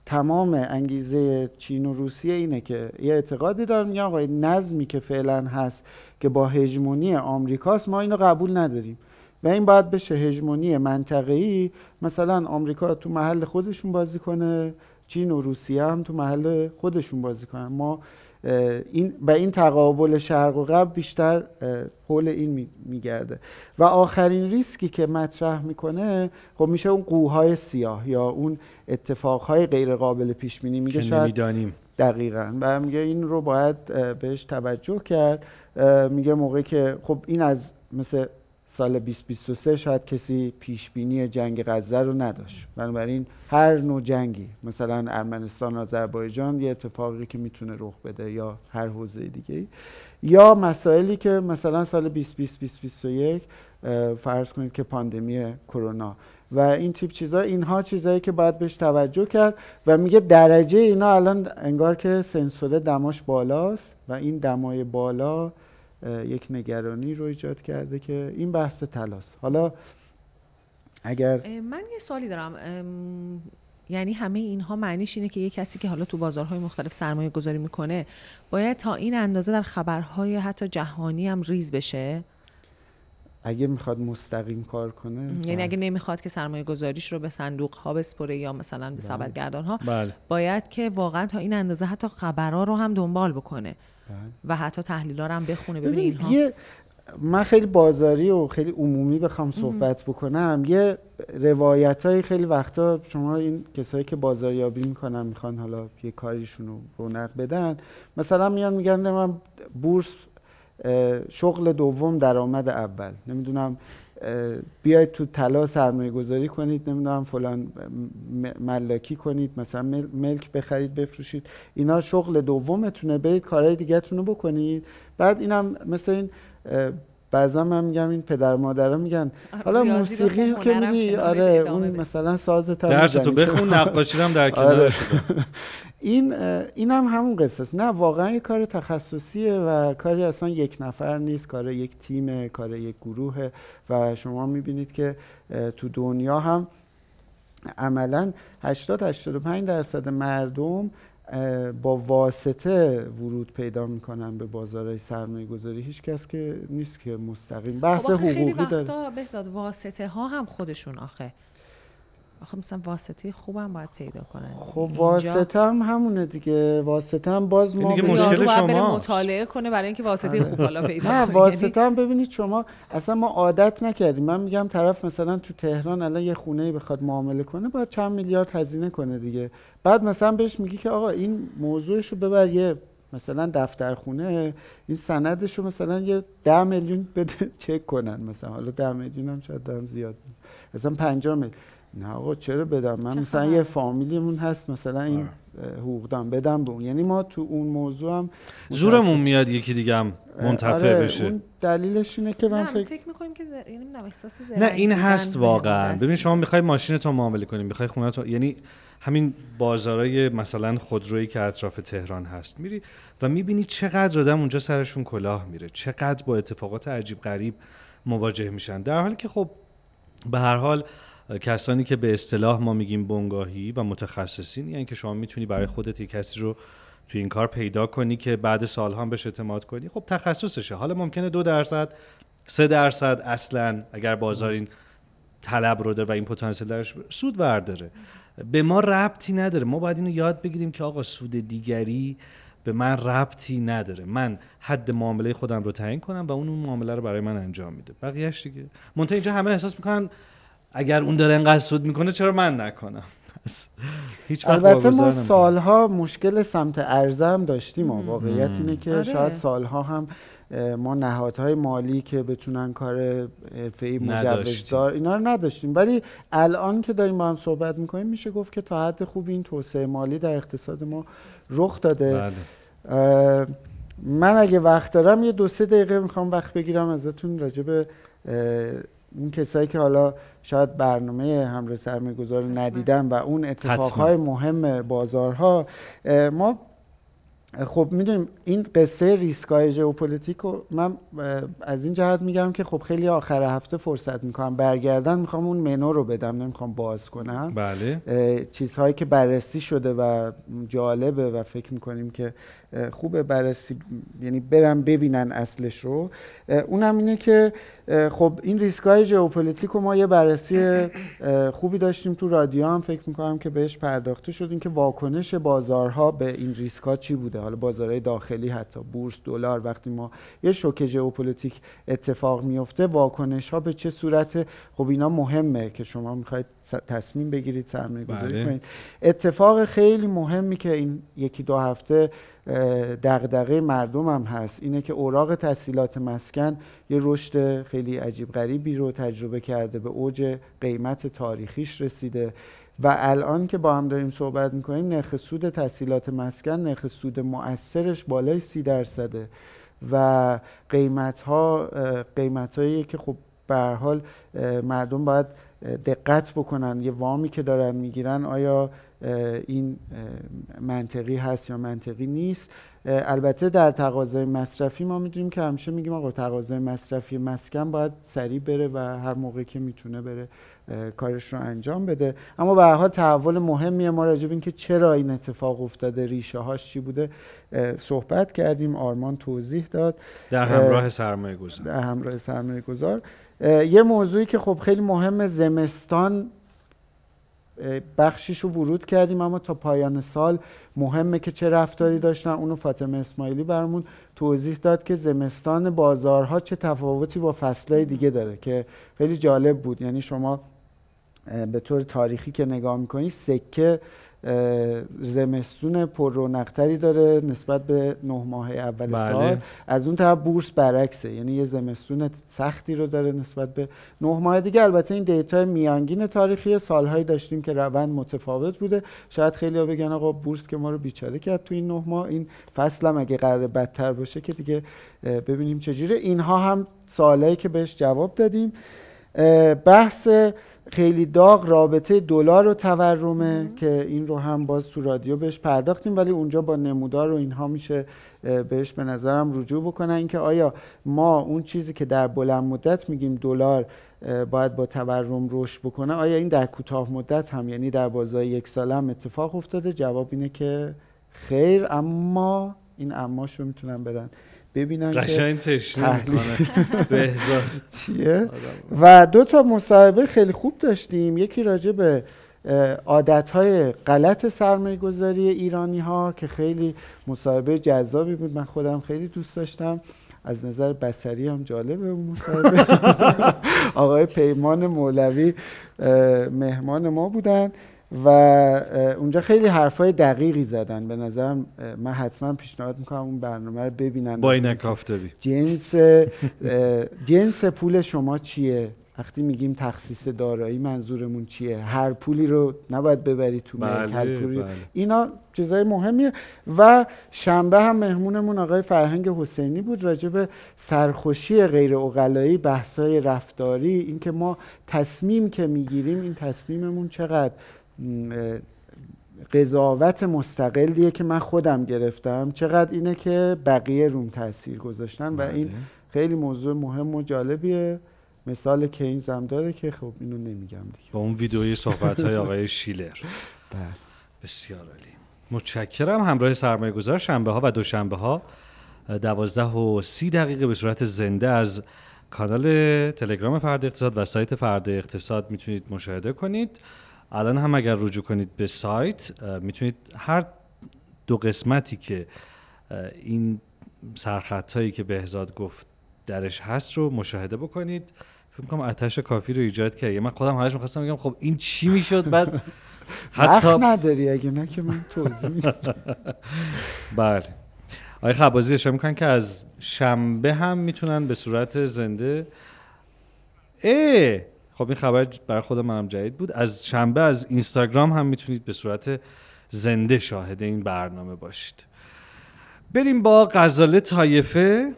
تمام انگیزه چین و روسیه اینه که یه اعتقادی دارن میگن آقا نظمی که فعلا هست که با هژمونی آمریکاست ما اینو قبول نداریم. و این باید بشه هژمونی منطقه‌ای. مثلا آمریکا تو محل خودشون بازی کنه چین و روسیه هم تو محل خودشون بازی کنن. ما این به این تقابل شرق و غرب بیشتر حول این میگرده. و آخرین ریسکی که مطرح می‌کنه خب میشه اون قوهای سیاه یا اون اتفاقهای غیر قابل پیش بینی میگه شاید نمی‌دانیم. دقیقا. و میگه این رو باید بهش توجه کرد. میگه موقعی که خب این از مثل سال 2023 شاید کسی پیش بینی جنگ غزه رو نداشت. بنابراین هر نوع جنگی مثلا ارمنستان آذربایجان یه اتفاقی که می‌تونه رخ بده یا هر حوزه دیگه یا مسائلی که مثلا سال 2020 2021 فرض کنید که پاندمی کرونا. و این تیپ چیزا اینها چیزایی که باید بهش توجه کرد و میگه درجه اینا الان انگار که سنسور دماش بالاست و این دمای بالا یک نگرانی رو ایجاد کرده که این بحث تلاست حالا اگر من یه سوالی دارم یعنی همه اینها معنیش اینه که یه کسی که حالا تو بازارهای مختلف سرمایه گذاری می‌کنه باید تا این اندازه در خبرهای حتی جهانی هم ریز بشه اگه می‌خواد مستقیم کار کنه یعنی بله. اگه نمی‌خواد که سرمایه گذاریش رو به صندوق ها بسپره یا مثلا به بله. سبدگردان ها بله. باید که واقعا تا این اندازه حتی خبرها رو هم دنبال بکنه و حتی تحلیل هم بخونه. ببینه اینها یه من خیلی بازاری و خیلی عمومی بخوام صحبت بکنم. یه روایت های خیلی وقتا شما این کسایی که بازاریابی می‌کنن می‌خوان حالا یه کاریشون رو رونق بدن مثلا میان میگن من بورس شغل دوم درآمد اول. نمی‌دونم بیاید تو طلا سرمایه گذاری کنید نمی‌دونم فلان ملاکی کنید مثلا ملک بخرید بفروشید. اینا شغل دومتونه. برید کارهای دیگهتون رو بکنید. بعد اینم مثل این بعضا من میگم این پدر مادرها میگن حالا موسیقی که میگی؟ آره اون مثلا ساز تا درس تو بخون نقاشی هم در کنار آره. این این هم همون قصه است. نه واقعا یه کار تخصصیه و کاری اصلا یک نفر نیست کار یک تیم کار یک گروه و شما می‌بینید که تو دنیا هم عملا 80 85 درصد مردم با واسطه ورود پیدا می‌کنن به بازارهای سرمایه گذاری هیچ کس که نیست که مستقیم. بحث حقوقی خیلی داره. بساد واسطه ها هم خودشون آخه. آخه مثلا واسطه خوبم باید پیدا کنن. خب واسطه هم همونه دیگه. واسطه هم باز ما دیگه مشکل شما مطالعه کنه برای اینکه واسطه خوب حالا پیدا نه واسطه هم ببینید شما اصلا ما عادت نکردیم. من میگم طرف مثلا تو تهران الان یه خونه بخواد معامله کنه باید چند میلیارد هزینه کنه دیگه. بعد مثلا بهش میگی که آقا این موضوعش رو ببر یه مثلا دفترخونه این سندش رو مثلا یه ده میلیون بده چک کنن مثلا. حالا ده میلیون هم شاید دارم زیاد. مثلا 50 میلیون. نه آقا چرا بدم؟ من مثلا یه فامیلیمون هست مثلا این آره. حقوقدان بدم به اون یعنی ما تو اون موضوع هم زورمون میاد یکی دیگه هم منتفع آره بشه. اون دلیلش اینه که من فکر, فکر می‌کنیم که ز... یعنی احساس نه این هست واقعا. ببین شما می‌خوای ماشین تو معامله کنیم می‌خوای خونه تو یعنی همین بازارای مثلا خودرویی که اطراف تهران هست میری و می‌بینی چقدر آدم اونجا سرشون کلاه میره چقدر با اتفاقات عجیب غریب مواجه میشن. در حالی که خب به هر حال کسانی که به اصطلاح ما میگیم بنگاهی و متخصصین یعنی که شما می‌تونی برای خودت یک کسی رو توی این کار پیدا کنی که بعد سالها هم بهش اعتماد کنی. خب تخصصشه. حالا ممکنه دو درصد سه درصد اصلا اگر بازار این طلب رو داره و این پتانسیل درش سود ورداره. به ما ربطی نداره. ما باید اینو یاد بگیریم که آقا سود دیگری به من ربطی نداره. من حد معامله خودم رو تعیین کنم و اون اون معامله رو برای من انجام میده. بقیه‌اش دیگه. منتها اینجا همه احساس می‌کنن اگر اون داره انقدر سود می‌کنه چرا من نکنم؟ هیچ البته ما سالها مشکل سمت ارزه هم داشتیم واقعیت اینه که آره. شاید سالها هم ما نهادهای مالی که بتونن کار حرفه‌ای مجوزدار اینا رو نداشتیم. ولی الان که داریم با هم صحبت می‌کنیم میشه گفت که تا حد خوبی این توسعه مالی در اقتصاد ما رخ داده. بله. من اگه وقت دارم یه دو سه دقیقه می‌خوام وقت بگیرم ازتون راجع به اون کسایی که حالا شاید برنامه همراه سرمایه گذار ندیدن و اون اتفاقهای مهم بازارها ما خب می‌دونیم این قصه ریسکای ژئوپلیتیک رو من از این جهت میگم که خب خیلی آخر هفته فرصت می‌کنم. برگردن می‌خوام اون منو رو بدم نمی‌خوام باز کنم. بله. چیزهایی که بررسی شده و جالبه و فکر می‌کنیم که خوبه بررسی یعنی برم ببینن اصلش رو. اونم اینه که خب این ریسکای ژئوپلیتیک رو ما یه بررسی خوبی داشتیم تو رادیو هم. فکر می‌کنم که بهش پرداخته شدیم که واکنش بازارها به این ریسکا چی بوده؟ حالا بازارهای داخلی حتی بورس دلار وقتی ما یه شوک ژئوپلیتیک اتفاق میفته واکنش ها به چه صورت؟ خب اینا مهمه که شما می‌خواید تصمیم بگیرید سرمایه گذاری بله. کنید. اتفاق خیلی مهمی که این یکی دو هفته دغدغه مردم هم هست اینه که اوراق تسهیلات مسکن یه رشد خیلی عجیب غریبی رو تجربه کرده به اوج قیمت تاریخیش رسیده. و الان که با هم داریم صحبت می‌کنیم نرخ سود تسهیلات مسکن نرخ سود مؤثرش بالای سی درصده. و قیمت ها قیمت هایی که خب به حال مردم باید دقت بکنن یه وامی که دارن می‌گیرن آیا این منطقی هست یا منطقی نیست. البته در تقاضای مصرفی ما می‌دونیم که همیشه میگیم آقا تقاضای مصرفی مسکن باید سریع بره و هر موقع که می‌تونه بره. کارش رو انجام بده. اما به هر حال تحول مهمیه ما راجع به اینکه چرا این اتفاق افتاده ریشه هاش چی بوده صحبت کردیم. آرمان توضیح داد. در همراه سرمایه گذار در همراه سرمایه گذار یه موضوعی که خب خیلی مهمه زمستان بخشیش رو ورود کردیم اما تا پایان سال مهمه که چه رفتاری داشتن. اونو فاطمه اسماعیلی برامون توضیح داد که زمستان بازارها چه تفاوتی با فصلهای دیگه داره که خیلی جالب بود. یعنی شما به طور تاریخی که نگاه می‌کنی سکه زمستون پر رونقتری داره نسبت به نه ماه اول بله. سال. از اون طرف بورس برعکسه یعنی یه زمستون سختی رو داره نسبت به نه ماه دیگه البته این دیتا میانگین تاریخی سالهایی داشتیم که روند متفاوت بوده. شاید خیلی بگن آقا بورس که ما رو بیچاره کرد تو این نه ماه. این فصل هم اگه قرار بدتر باشه که دیگه ببینیم چجوره اینها هم سوالایی که بهش جواب دادیم. بحث خیلی داغ رابطه دلار و تورمه که این رو هم باز تو رادیو بهش پرداختیم ولی اونجا با نمودار و اینها میشه بهش به نظرم رجوع بکنن. اینکه آیا ما اون چیزی که در بلند مدت میگیم دلار باید با تورم رشد بکنه آیا این در کوتاه مدت هم یعنی در بازار یک ساله هم اتفاق افتاده؟ جواب اینه که خیر اما این اماش رو می‌تونن بدن. ببینن قشنگ تشنه بهزاد. چیه؟ و دو تا مصاحبه خیلی خوب داشتیم. یکی راجع به عادت های غلط سرمایه گذاری ایرانی ها که خیلی مصاحبه جذابی بود. من خودم خیلی دوست داشتم. از نظر بسری هم جالبه اون مصاحبه. آقای پیمان مولوی مهمان ما بودن. و اونجا خیلی حرفای دقیقی زدن. به نظرم من حتما پیشنهاد می‌کنم اون برنامه رو ببینن. با آفتابی جنس جنس پول شما چیه؟ وقتی میگیم تخصیص دارایی منظورمون چیه؟ هر پولی رو نباید ببری تو ملک هر بله پولی. بله. اینا چیزای مهمیه. و شنبه هم مهمونمون آقای فرهنگ حسینی بود راجع به سرخوشی غیر اقلایی بحثای رفتاری اینکه ما تصمیم که می‌گیریم این تصمیممون چقدر؟ قضاوت مستقلیه که من خودم گرفتم. چقدر اینه که بقیه روم تاثیر گذاشتن و این بله. خیلی موضوع مهم و جالبیه. مثال کینز هم داره که خب اینو نمیگم دیگه. با اون ویدئوی صحبت های آقای شیلر. بله. بسیار عالی. متشکرم. همراه سرمایه گذار شنبه ها و دوشنبه ها دوازده و سی دقیقه به صورت زنده از کانال تلگرام فرد اقتصاد و سایت فرد اقتصاد می‌تونید مشاهده کنید. الان هم اگر رجوع کنید به سایت می‌تونید هر دو قسمتی که این سرخط هایی که بهزاد گفت درش هست رو مشاهده بکنید. فکر کنم آتش کافی رو ایجاد کردی من خودم همش می‌خواستم بگم خب این چی می‌شد؟ بعد حتی نداری اگه نه که من توضیح بله. آقای خبازی اشاره می‌کنن که از شنبه هم می‌تونن به صورت زنده ای خب این خبر برای خود منم جدید بود. از شنبه از اینستاگرام هم می‌تونید به صورت زنده شاهد این برنامه باشید. بریم با غزاله طایفه.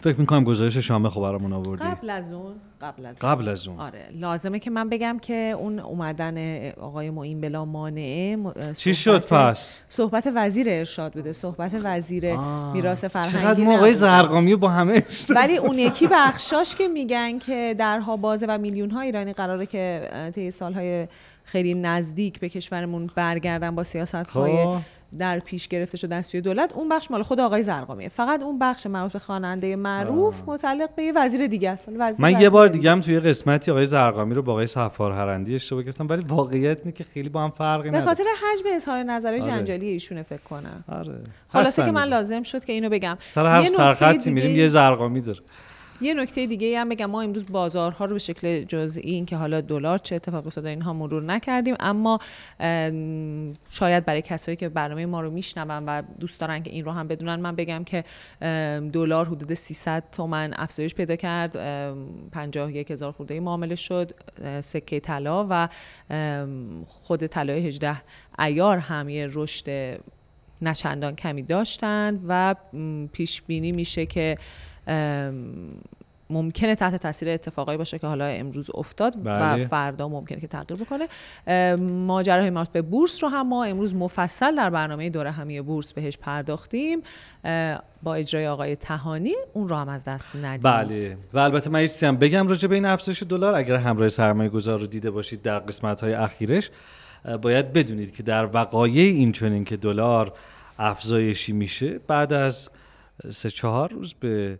فکر می‌کنم گزارش شامه خب برامون آوردی قبل از اون قبل از قبل از اون آره لازمه که من بگم که اون اومدن آقای معین بلا مانعه چی شد پس صحبت وزیر ارشاد بوده صحبت وزیر. میراث فرهنگی چقدر ما آقای نبوده. زرقامی با همه ولی اون یکی بخشاش که میگن که درها بازه و میلیون ها ایرانی قراره که طی سالهای خیلی نزدیک به کشورمون برگردن با سیاست های خب. در پیش گرفته شده از سوی دولت اون بخش مال خود آقای زرقامیه. فقط اون بخش مربوط به خواننده معروف متعلق به یه وزیر دیگه است. وزیر من یه وزیر بار دیگه. هم توی قسمتی آقای زرقامی رو با آقای سفار هرندی اشتباه گرفتم ولی واقعیت اینه که خیلی با هم فرقی به نداره. خاطر حجم اظهار نظرهای آره. جنجالی ایشونه فکر کنم. آره. خلاصه که من. لازم شد که اینو بگم. سر یه سرخطی نکته میریم یه زرقامی داره. یه نکته دیگه هم بگم ما امروز بازارها رو به شکل جزئی این که حالا دلار چه اتفاقی افتاده اینها مرور نکردیم. اما ام، شاید برای کسایی که برنامه ما رو میشنون و دوست دارن که این رو هم بدونن من بگم که دلار حدود 300 تومن افزایش پیدا کرد. ام، 51 هزار خورده معامله شد سکه طلا و خود طلای 18 ایار هم یه رشد نچندان کمی داشتند و پیش بینی میشه که ممکنه تحت تاثیر اتفاقایی باشه که حالا امروز افتاد بله. و فردا ممکنه که تغییر بکنه. ماجراهای مربوط به بورس رو هم ما امروز مفصل در برنامه دوره همی بورس بهش پرداختیم. با اجرای آقای تهانی اون رو هم از دست ندید. بله. و البته من چیزی هم بگم راجع به این افزایش دلار اگر همراه سرمایه گذار رو دیده باشید در قسمت های اخیرش باید بدونید که در وقایع این چنین که دلار افزایشی میشه بعد از سه چهار روز به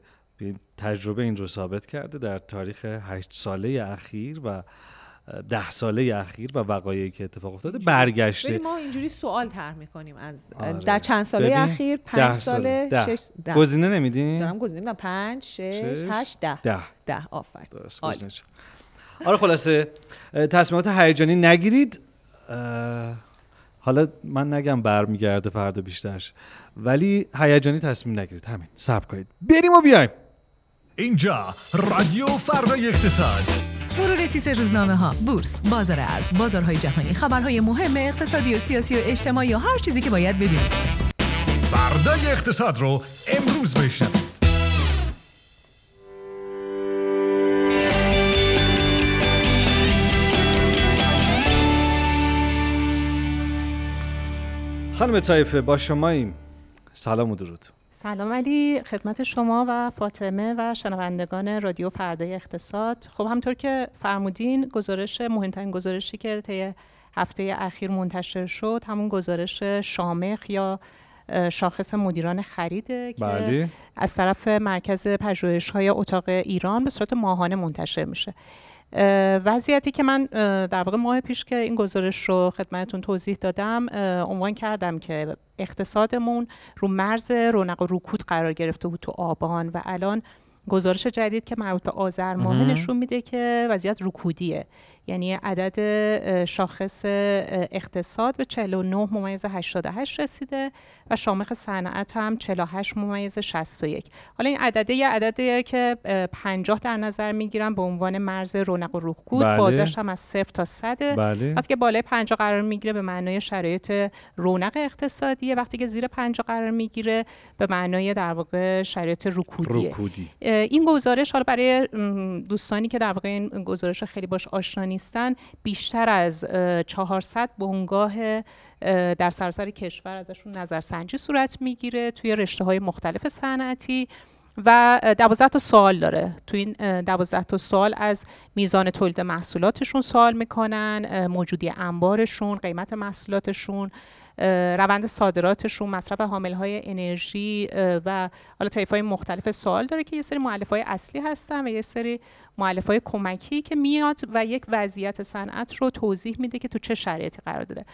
تجربه این رو ثابت کرده در تاریخ هشت ساله اخیر و ده ساله اخیر و وقایعی که اتفاق افتاده برگشته. ما اینجوری سوال طرح می‌کنیم از آره. در چند ساله اخیر؟ پنج ساله. ساله. شش ده. گزینه نمیدین؟ دارم گزینه میدم. پنج شش هشت ده. ده. ده. شد. آره خلاصه تصمیمات هیجانی نگیرید. حالا من نگم برمیگرده فردا بیشترش. ولی هیجانی تصمیم نگیرید. همین. صبر کنید. بریم و بیایم. اینجا رادیو فردای اقتصاد. مرور تیتر روزنامه ها بورس بازار ارز بازارهای جهانی خبرهای مهم اقتصادی و سیاسی و اجتماعی و هر چیزی که باید بدونید. فردای اقتصاد رو امروز بشنوید. خانم طایفه با شماییم. سلام و درود. سلام علی خدمت شما و فاطمه و شنوندگان رادیو فردای اقتصاد. خب همطور که فرمودین گزارش مهمترین گزارشی که طی هفته اخیر منتشر شد همون گزارش شامخ یا شاخص مدیران خریده که بله. از طرف مرکز پژوهش‌های اتاق ایران به صورت ماهانه منتشر میشه. وضعیتی که من در واقع ماه پیش که این گزارش رو خدمتتون توضیح دادم عنوان کردم که اقتصادمون رو مرز رونق و رکود قرار گرفته بود تو آبان و الان گزارش جدید که مربوط به آذر ماه. نشون میده که وضعیت رکودیه یعنی عدد شاخص اقتصاد به 49 ممیز 88 رسیده و شامخ صنعت هم 48 ممیز 61 حالا این عدده یه عددیه که اه، 50 در نظر می‌گیرن به عنوان مرز رونق و رکود بله. بازش هم از صفر تا صده بله. وقتی که بالای 50 قرار می‌گیره به معنای شرایط رونق اقتصادیه. وقتی که زیر 50 قرار می‌گیره به معنای در واقع شرایط رکودیه. رکودی. این گزارش حالا برای دوستانی که در واقع این گزارش خیلی باش آشنا نیستن بیشتر از اه، 400 بنگاه اه، در سراسر کشور ازشون نظرسنجی صورت می‌گیره توی رشته های مختلف صنعتی و دوازده تا سوال داره. تو این دوازده تا سوال از میزان تولید محصولاتشون سوال می‌کنن موجودی انبارشون قیمت محصولاتشون. روند صادراتشون مصرف حامل های انرژی و حالا طیف های مختلف سوال داره که یه سری معلف های اصلی هستن و یه سری معلف های کمکی که میاد و یک وضعیت صنعت رو توضیح میده که تو چه شرایطی قرار داده.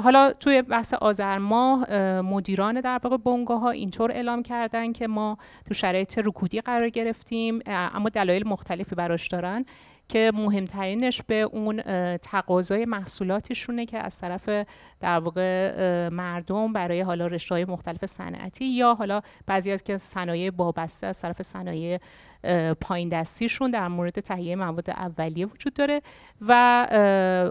حالا توی بحث آذر ماه اه، مدیران در واقع بنگاه ها اینطور اعلام کردن که ما تو شرایط رکودی قرار گرفتیم اما دلایل مختلفی براش دارن. که مهمترینش به اون تقاضای محصولاتشونه که از طرف در واقع مردم برای حالا رشته مختلف صنعتی یا حالا بعضی از که صنایع وابسته از طرف صنایع پایین دستیشون در مورد تهیه مواد اولیه وجود داره و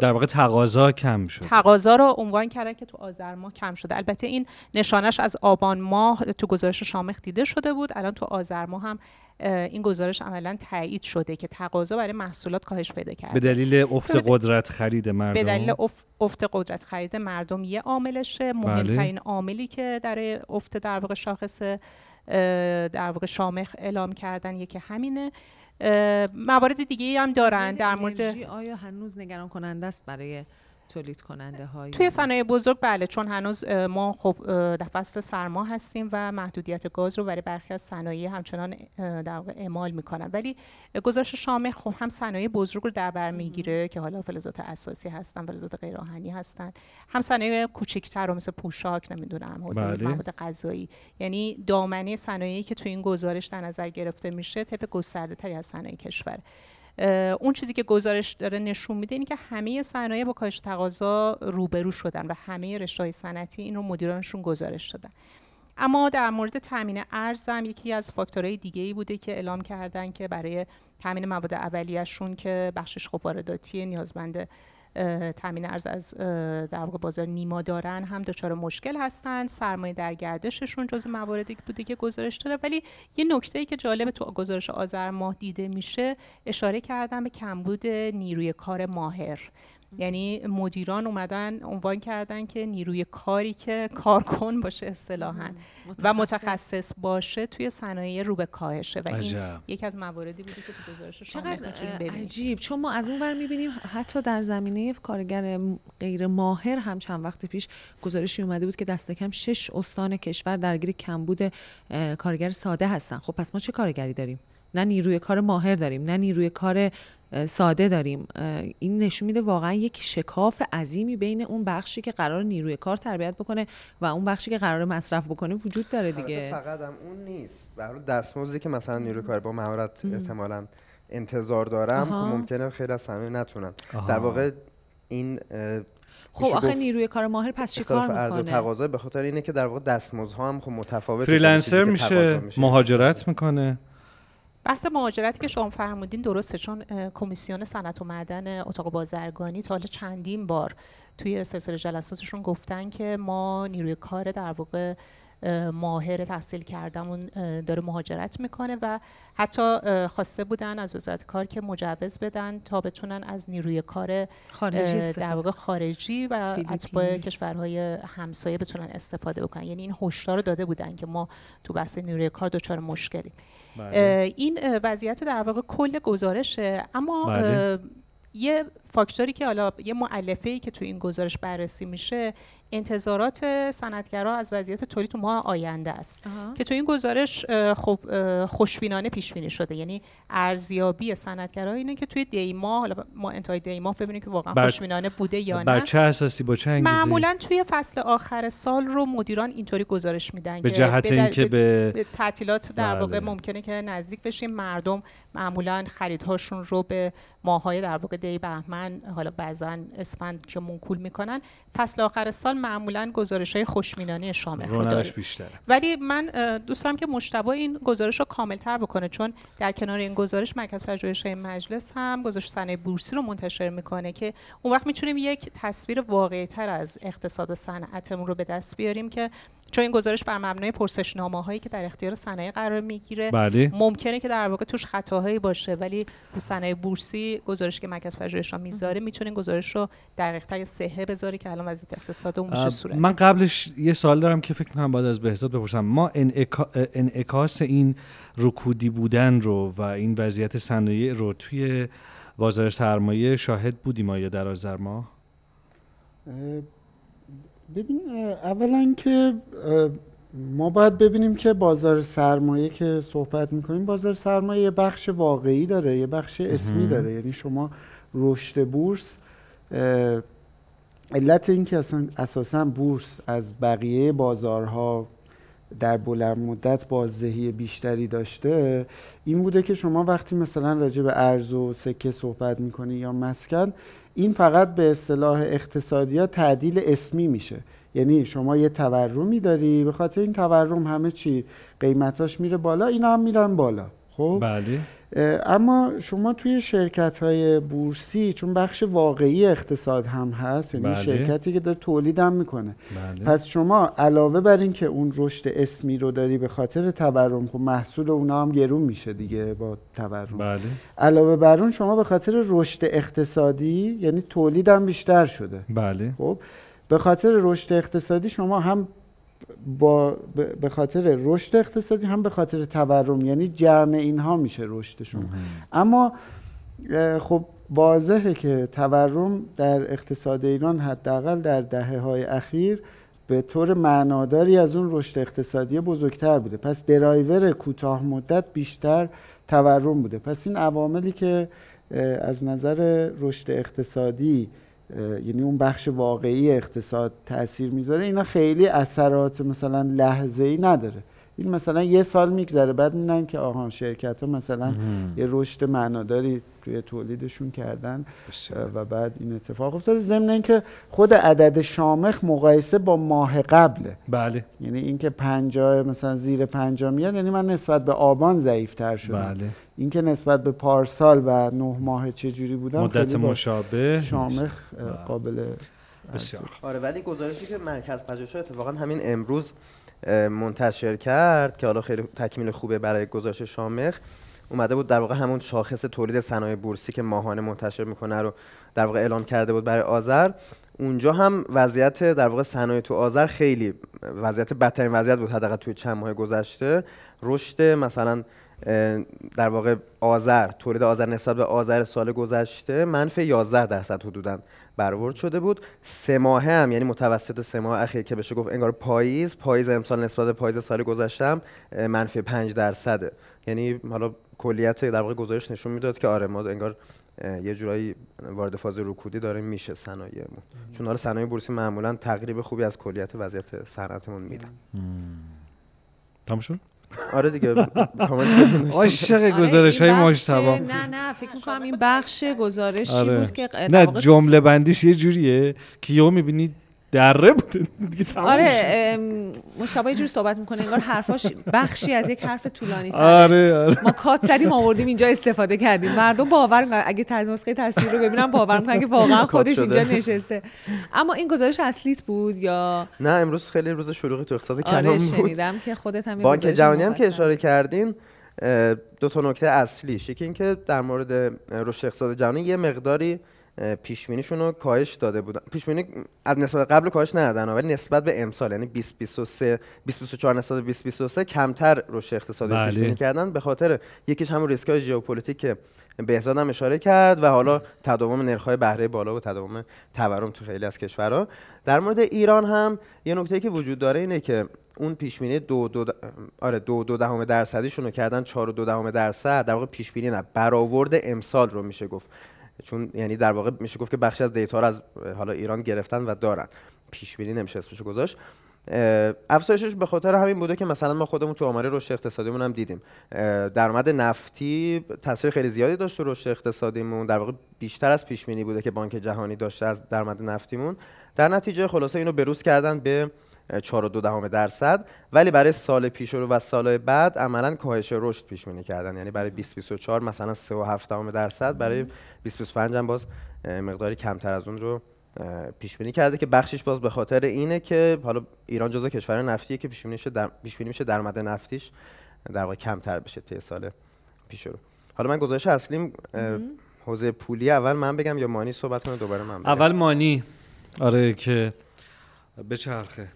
در واقع تقاضا کم شد. تقاضا رو عنوان کردن که تو آذر ماه کم شده. البته این نشانش از آبان ماه تو گزارش شامخ دیده شده بود. الان تو آذر ماه هم این گزارش عملا تایید شده که تقاضا برای محصولات کاهش پیدا کرده. به دلیل افت قدرت خرید مردم؟ به دلیل افت قدرت خرید مردم یه عاملشه. مهمترین بله. عاملی که در افت در واقع شاخص در واقع شامخ اعلام کردن یکی همینه. موارد دیگه هم دارن در مورد آیا هنوز نگران کننده است برای تولید کننده های توی صنایع بزرگ بله چون هنوز ما خب در فصل سرما هستیم و محدودیت گاز رو برای برخی از صنایع همچنان در واقع اعمال می‌کنن. ولی گزارش شامه خب هم صنایع بزرگ رو در بر می‌گیره که حالا فلزات اساسی هستن فلزات غیر آهنی هستن. هم صنایع کوچکتر رو مثل پوشاک نمی‌دونم حوزه بله. مواد غذایی. یعنی دامنه صنایعی که توی این گزارش در نظر گرفته میشه طیف گسترده تری از صنایع کشور. اون چیزی که گزارش داره نشون میده اینه که همه صنایع با کاهش تقاضا روبرو شدن و همه رشته‌های صنعتی این رو مدیرانشون گزارش دادن. اما در مورد تامین ارز هم یکی از فاکتورهای دیگه ای بوده که اعلام کردن که برای تامین مواد اولیه‌شون که بخشش خب وارداتی نیازمند تامین ارز از در واقع بازار نیما دارن هم دچار مشکل هستن. سرمایه در گردششون جز مواردی بوده که گزارش داره ولی یه نکته ای که جالب تو گزارش آذر ماه دیده میشه اشاره کردن به کمبود نیروی کار ماهر. یعنی مدیران اومدن عنوان کردن که نیروی کاری که کارکن باشه اصطلاحا و متخصص باشه توی صنایع رو به کاهشه و این یکی از مواردی بوده که تو گزارش چقدر عجیب. چون ما از اون ور می‌بینیم حتی در زمینه کارگر غیر ماهر هم چند وقت پیش گزارشی اومده بود که دست کم شش استان کشور درگیر کمبود کارگر ساده هستن. خب پس ما چه کارگری داریم؟ نه نیروی کار ماهر داریم نه نیروی کار ساده داریم. این نشون میده واقعا یک شکاف عظیمی بین اون بخشی که قرار نیروی کار تربیت بکنه و اون بخشی که قرار مصرف بکنه وجود داره دیگه. فقط هم اون نیست. به حال دستمزدی که مثلا نیروی کار با مهارت احتمالاً انتظار دارم که ممکنه خیلی از همه نتونن. در واقع این خب آخه نیروی کار ماهر پس چیکار می‌کنه؟ تقاضا به خاطر اینه که در واقع دستمزدها هم خب متفاوته فریلنسر میشه. مهاجرت می‌کنه. بحث مهاجرتی که شما فرمودین درسته چون کمیسیون صنعت و معدن اتاق بازرگانی تا حالا چندین بار توی سلسله جلساتشون گفتن که ما نیروی کار در واقع ماهر تحصیل کردمون داره مهاجرت می‌کنه و حتی خواسته بودن از وزارت کار که مجوز بدن تا بتونن از نیروی کار خارجی در واقع خارجی و اتباع کشورهای همسایه بتونن استفاده بکنن یعنی این هشدار رو داده بودن که ما تو بحث نیروی کار دچار مشکلی بله. این وضعیت در واقع کل گزارشه اما بله. یه فاکتوری که حالا یه معلفه ای که تو این گزارش بررسی میشه انتظارات صنعتگرا از وضعیت تولید تو ماه آینده است. که تو این گزارش خب خوشبینانه پیش بینی شده. یعنی ارزیابی صنعتگرا اینه که توی دیما حالا ما انتهای دیما ببینیم که واقعا بر... خوشبینانه بوده یا نه. بر چه اساسی؟ با چه انگیزه معمولا توی فصل آخر سال رو مدیران اینطوری گزارش میدن به جهت اینکه به... به تعطیلات در بله. واقع ممکنه که نزدیک بشیم. مردم معمولا خریدهاشون رو به ماهای در واقع دی بهمن حالا بعضا اسفند که منکول می‌کنن. فصل آخر سال معمولا گزارش های خوشبینانه شامل رو بیشتره ولی من دوست دارم که مشتبه این گزارش رو کاملتر بکنه چون در کنار این گزارش مرکز پژوهش‌های مجلس هم گزارش صنایع بورسی رو منتشر می‌کنه که اون وقت می‌تونیم یک تصویر واقعی تر از اقتصاد و صنعتمون رو به دست بیاریم که چون این گزارش بر مبنای پرسشنامه هایی که در اختیار صنایع قرار می‌گیره بله. ممکنه که در واقع توش خطاهایی باشه ولی تو صنایع بورسی گزارش که مرکز پژوهش می‌ذاره می‌تونه گزارش رو دقیق تر صحه بذاره که الان وضعیت اقتصاد اون میشه صورت من قبلش یه سوال دارم که فکر می‌کنم بعد از بهزاد بپرسم. ما انعکاس این رکودی بودن رو و این وضعیت صنایع رو توی بازار سرمایه شاهد بودیم آیا در آذر ماه؟ ببین اولا که ما باید ببینیم که بازار سرمایه که صحبت می‌کنیم بازار سرمایه یه بخش واقعی داره یه بخش اسمی داره. یعنی شما رشد بورس علت این که اصلا اساسا بورس از بقیه بازارها در بلند مدت بازدهی بیشتری داشته این بوده که شما وقتی مثلا راجع به ارز و سکه صحبت می‌کنی یا مسکن این فقط به اصطلاح اقتصادی ها تعدیل اسمی میشه. یعنی شما یه تورمی داری به خاطر این تورم همه چی قیمتاش میره بالا اینا هم میرن بالا. خب؟ بله. اما شما توی شرکت های بورسی چون بخش واقعی اقتصاد هم هست یعنی بله. شرکتی که داره تولید هم می‌کنه. بله. پس شما علاوه بر این که اون رشد اسمی رو داری به خاطر تورم خب محصول اونا هم گرون میشه دیگه با تورم. بله. علاوه بر اون شما به خاطر رشد اقتصادی یعنی تولید هم بیشتر شده. بله. خب به خاطر رشد اقتصادی شما هم با به خاطر رشد اقتصادی هم به خاطر تورم یعنی جمع اینها میشه رشد شما. اما خب واضحه که تورم در اقتصاد ایران حداقل در دهه های اخیر به طور معناداری از اون رشد اقتصادی بزرگتر بوده. پس درایور کوتاه مدت بیشتر تورم بوده. پس این عواملی که از نظر رشد اقتصادی یعنی اون بخش واقعی اقتصاد تاثیر می‌ذاره اینا خیلی اثرات مثلا لحظه ای نداره. این مثلا یه سال میگذره بعد می‌بینن که آها شرکت ها مثلا یه رشد معناداری توی تولیدشون کردن و بعد این اتفاق افتاده. ضمن اینکه خود عدد شامخ مقایسه با ماه قبله. بله. یعنی اینکه پنجاه مثلا زیر پنجاه میاد یعنی من نسبت به آبان ضعیفتر شدم. بله. اینکه نسبت به پارسال و نه ماه چه جوری بودم مدت مشابه شامخ بله. قابل بسیار. آره ولی گزارشی که مرکز پژوهش‌ها اتفاقا همین امروز منتشر کرد که حالا خیلی تکمیل خوبه برای گزارش شامخ. اومده بود در واقع همون شاخص تولید صنایع بورسی که ماهانه منتشر می‌کنه رو در واقع اعلام کرده بود برای آذر. اونجا هم وضعیت در واقع صنایع تو آذر خیلی وضعیت بدترین وضعیت بود حداقل توی چند ماه گذشته. رشد مثلا در واقع آذر تولید آذر نسبت به آذر سال گذشته منفی 11 درصد حدودا برآورد شده بود. سه ماهه هم یعنی متوسط سه ماه اخیر که بشه گفت انگار پاییز پاییز امسال نسبت به پاییز سال گذشته منفی 5 درصده. یعنی حالا کلیت در واقع گزارش نشون می‌داد که آره ما انگار یه جورایی وارد فاز رکودی داره میشه صنایعمون. چون حالا صنایع بورسی معمولا تقریب خوبی از کلیت وضعیت صنعتمون میدن. تمام شد؟ آره دیگه کامنت عاشق آره، گزارش های مجتبا نه نه فکر می‌کنم این بخش گزارشی آره. بود که در نه جمله بندیش یه جوریه که یهو می‌بینی دره بوده دیگه تمام آره یه جوری صحبت می‌کنه انگار حرفاش بخشی از یک حرف طولانی تره آره آره. ما کات زدیم آوردیم اینجا استفاده کردیم. مردم باور می‌کنن اگه نسخه تصویر رو ببینن باور می‌کنن که واقعا خودش. اینجا نشسته. اما این گزارش اصلیت بود یا؟ نه امروز خیلی روز شلوغی تو اقتصاد آره کلان بود. شنیدم که خودت هم بانک جهانی هم که اشاره کردین دو تا نکته اصلیش. یکی اینکه در مورد رشد اقتصاد جهانی یه مقداری پیش بینیشون رو کاهش داده بودن. پیش بینی از نسبت قبل کاهش ندادن ولی نسبت به امسال یعنی 2023 2024 نسبت به 2023 کمتر رشد اقتصادی بله. بینی کردن. به خاطر یکیش همون ریسک های ژئوپلیتیک که بهزاد هم اشاره کرد و حالا تداوم نرخ‌های بهره بالا و تداوم تورم تو خیلی از کشورها. در مورد ایران هم یه نکته که وجود داره اینه که اون پیش بینی دو دو د- آره دو دو دهم درصدیشون رو کردن 4 و دو دهم درصد. در واقع پیش بینی نه برآورد امسال رو میشه گفت. چون یعنی در واقع میشه گفت که بخشی از دیتا رو از حالا ایران گرفتن و دارن. پیش بینی نمیشه اسمشو گذاشت. افزایشش به خاطر همین بوده که مثلا ما خودمون تو آمار رشد اقتصادیمون هم دیدیم. درآمد نفتی تاثیر خیلی زیادی داشت رشد اقتصادیمون. در واقع بیشتر از پیش بینی بوده که بانک جهانی داشته از درآمد نفتیمون. در نتیجه خلاصه اینو بروز کردن به 4 دو دهم درصد. ولی برای سال پیش رو و سال بعد عملا کاهش رشد پیش بینی کردن. یعنی برای 2024 مثلا 3 و 7 دهم درصد. برای 2025 هم باز مقداری کمتر از اون رو پیش بینی کرده که بخشش باز به خاطر اینه که حالا ایران جزو کشور نفتیه که پیش بینی میشه در پیش بینی میشه درآمد نفتیش در واقع کمتر بشه طی سال پیش رو. حالا من گزارش اصلیم حوزه پولی اول من بگم یا مانی صحبت کنه دوباره من بگم. اول مانی. آره که بچرخه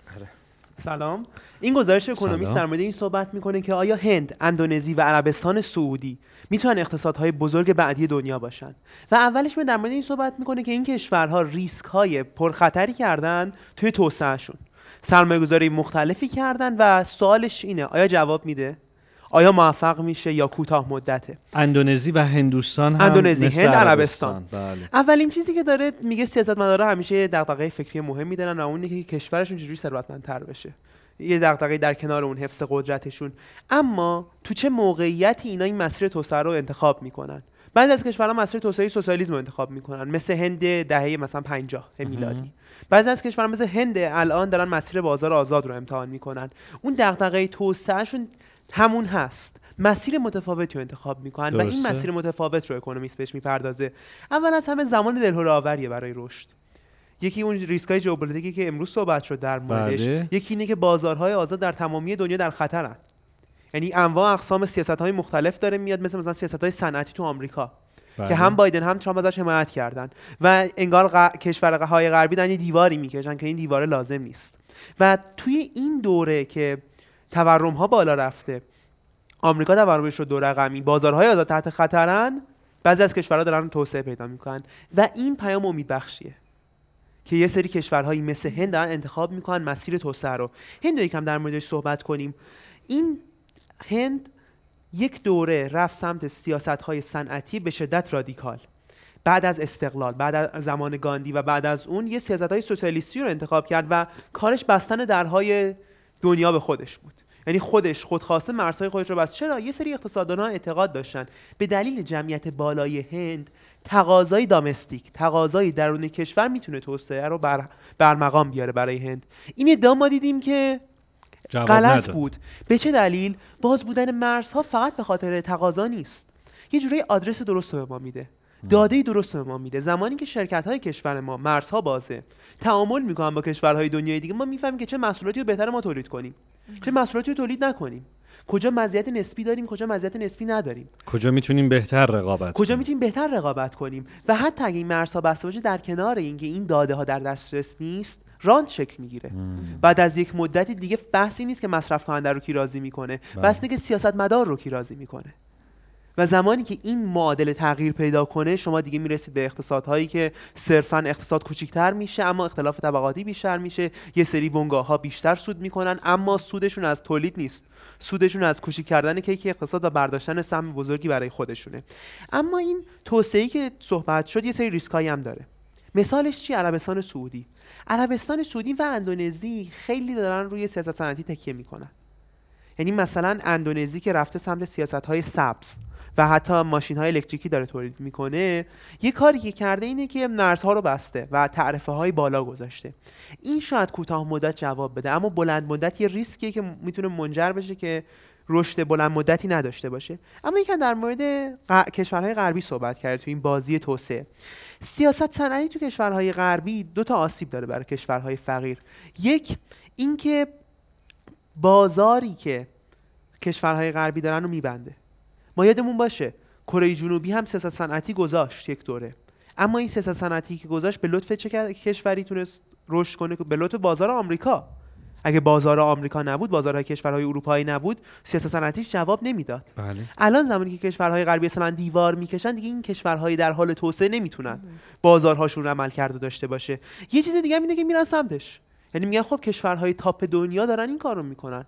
سلام. این گزارش اکونومیست. در مورد این صحبت می‌کنه که آیا هند، اندونزی و عربستان سعودی می‌تونن اقتصادهای بزرگ بعدی دنیا باشن؟ و اولش می در مورد این صحبت می‌کنه که این کشورها ریسک های پرخطری کردن توی توسعهشون. سرمایه گذاری مختلفی کردن و سوالش اینه. آیا جواب میده؟ آیا موفق میشه یا کوتاه مدته؟ اندونزی و هندوستان هم اندونزی، هند، عربستان. بله. اولین چیزی که داره میگه سیاستمدارا همیشه یه دغدغه فکری مهمی دارن و اون که کشورشون چجوری ثروتمندتر بشه. یه دغدغه در کنار اون حفظ قدرتشون. اما تو چه موقعیتی اینا این مسیر توسعه رو انتخاب می‌کنن؟ بعضی از کشورها مسیر توسعه سوسیالیسم رو انتخاب می‌کنن. مثل هند دهه مثلا 50 میلادی. بعضی از کشورها مثل هند الان دارن مسیر بازار آزاد رو امتحان می‌کنن. اون دغدغه توسعهشون همون هست مسیر متفاوتی رو انتخاب می‌کنن و این. مسیر متفاوت رو اکونومیست بهش می‌پردازه اول از همه زمان دلهره آوریه برای رشد یکی اون ریسکای ژئوپلیتیکی که امروز صحبت شد در موردش بله. یکی اینه که بازارهای آزاد در تمامی دنیا در خطرن یعنی انواع اقسام سیاست های مختلف داره میاد مثل مثلا سیاست های صنعتی تو آمریکا بله. که هم بایدن هم ترامپ ازش حمایت کردن و انگار غ... کشورهای غربی دارن یه دیواری می‌کشن که این دیواره لازم نیست و توی این دوره که تورم ها بالا رفته. آمریکا تورمش رو دو رقمی. بازارهای آزاد تحت خطرن. بعضی از کشورها دارن توسعه پیدا می‌کنن. و این پیام امیدبخشیه که یه سری کشورهایی مثل هند دارن انتخاب می‌کنن مسیر توسعه رو. هند رو یکم در موردش صحبت کنیم. این هند یک دوره رفت سمت سیاست های صنعتی به شدت رادیکال. بعد از استقلال بعد از زمان گاندی و بعد از اون یه سیاست های سوسیالیستی رو انتخاب کرد و کارش بستن درهای دنیا به خودش بود. یعنی خودش خودخواسته مرزهای خودش رو بست. چرا؟ یه سری اقتصاددان ها اعتقاد داشتن. به دلیل جمعیت بالای هند تقاضای دامستیک تقاضای درون کشور می‌تونه توسعه رو بر برمقام بیاره برای هند. این ادعا ما دیدیم که غلط. بود. به چه دلیل؟ باز بودن مرزها فقط به خاطر تقاضا نیست. یه جوری آدرس درست رو به ما میده. داده درست به ما میده. زمانی که شرکت های کشور ما مرزها بازه تعامل می‌کنن با کشورهای دنیای دیگه ما می‌فهمیم که چه محصولاتی رو بهتر ما تولید کنیم. چه محصولاتی رو تولید نکنیم. کجا مزیت نسبی داریم کجا مزیت نسبی نداریم. کجا می‌تونیم بهتر رقابت کجا کنیم؟ می‌تونیم بهتر رقابت کنیم؟ و حتی اگه این مرزها بسته باشه در کنار اینکه این داده ها در دسترس نیست راند شکل می‌گیره. بعد از یک مدتی دیگه بحثی نیست که مصرف کننده رو کی راضی می‌کنه. بله. بس اینه که سیاست مدار رو کی راضی می‌کنه. و زمانی که این معادله تغییر پیدا کنه شما دیگه می‌رسید به اقتصادهایی که صرفا اقتصاد کوچیکتر میشه اما اختلاف طبقاتی بیشتر میشه. یه سری بنگاه ها بیشتر سود می‌کنن اما سودشون از تولید نیست. سودشون از کوچیک کردن کیک اقتصاد و برداشتن سهم بزرگی برای خودشونه. اما این توسعه‌ای که صحبت شد یه سری ریسکایی هم داره. مثالش چی؟ عربستان سعودی. عربستان سعودی و اندونزی خیلی دارن روی سیاست صنعتی تکیه می‌کنن. یعنی مثلا اندونزی که رفته سمت سیاست های سبز. و حتی ماشین های الکتریکی داره تولید می‌کنه یه کاری که کرده اینه که مرزها رو بسته و تعرفه های بالا گذاشته. این شاید کوتاه مدت جواب بده اما بلند مدت یه ریسکیه که می‌تونه منجر بشه که رشد بلند مدتی نداشته باشه. اما یکم در مورد کشورهای غربی صحبت کرد تو این بازی توسعه. سیاست صنعتی تو کشورهای غربی دو تا آسیب داره برای کشورهای فقیر. یک اینکه بازاری که کشورهای غربی دارن رو میبنده. ما یادمون باشه کره جنوبی هم سیاست صنعتی گذاشت یک دوره. اما این سیاست صنعتی که گذاشت به لطف چه کشوری تونست رشد کنه؟ به لطف بازار آمریکا. اگه بازار آمریکا نبود بازارهای کشورهای اروپایی نبود سیاست صنعتیش جواب نمی‌داد. بله. الان زمانی که کشورهای غربی مثلا دیوار می‌کشن دیگه این کشورهای در حال توسعه نمی‌تونن بازارهاشون عمل کرده داشته باشه. یه چیز دیگه هم اینه که میرن سمتش. یعنی میگن خب کشورهای تاپ دنیا دارن این کار رو می‌کنن.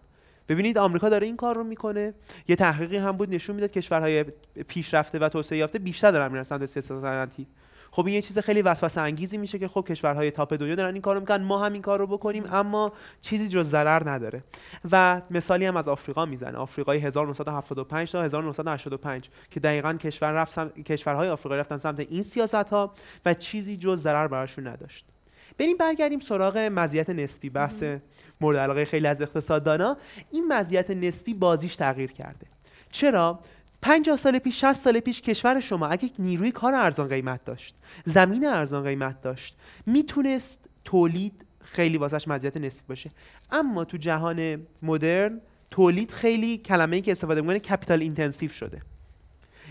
ببینید آمریکا داره این کار رو می‌کنه. یه تحقیقی هم بود نشون می‌داد کشورهای پیشرفته و توسعه یافته بیشتر دارن میرن سمت سیاست صنعتی خب این یه چیز خیلی وسوسه انگیزی میشه که خب کشورهای تاپ دنیا دارن این کارو می‌کنن. ما هم این کار رو بکنیم اما چیزی جز ضرر نداره. و مثالی هم از آفریقا می‌زنه. آفریقای 1975 تا 1985 که دقیقا کشور رفت. کشورهای آفریقایی رفتن سمت این سیاست ها و چیزی جز ضرر براشون نداشت. بریم برگردیم سراغ مزیت نسبی. بحث مورد علاقه خیلی از اقتصاددانا. این مزیت نسبی بازیش تغییر کرده. چرا؟ 50 سال پیش 60 سال پیش کشور شما اگه نیروی کار ارزان قیمت داشت زمین ارزان قیمت داشت می‌تونست تولید خیلی واسش مزیت نسبی باشه. اما تو جهان مدرن تولید خیلی کلمه‌ای که استفاده می‌کنه capital intensive شده.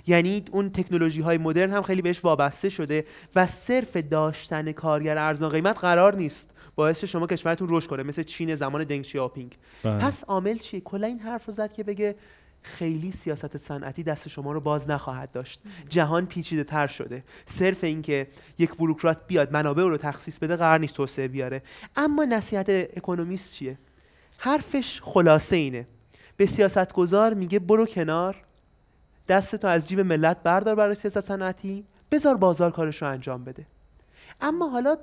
یعنی اون تکنولوژی های مدرن هم خیلی بهش وابسته شده و صرف داشتن کارگر ارزان قیمت قرار نیست. باعث شما کشورتون رشد کنه مثل چین زمان دنگ شیائوپینگ. بله. پس عامل چیه؟ کلا این حرف رو زد که بگه خیلی سیاست صنعتی دست شما رو باز نخواهد داشت. جهان پیچیده تر شده. صرف اینکه یک بروکرات بیاد منابع رو تخصیص بده قرار نیست توسعه بیاره. اما نصیحت اکونومیست چیه؟ حرفش خلاصه اینه. به سیاستگزار میگه برو کنار. دستتو از جیب ملت بردار برای سیاست صنعتی بذار بازار کارش رو انجام بده. اما حالا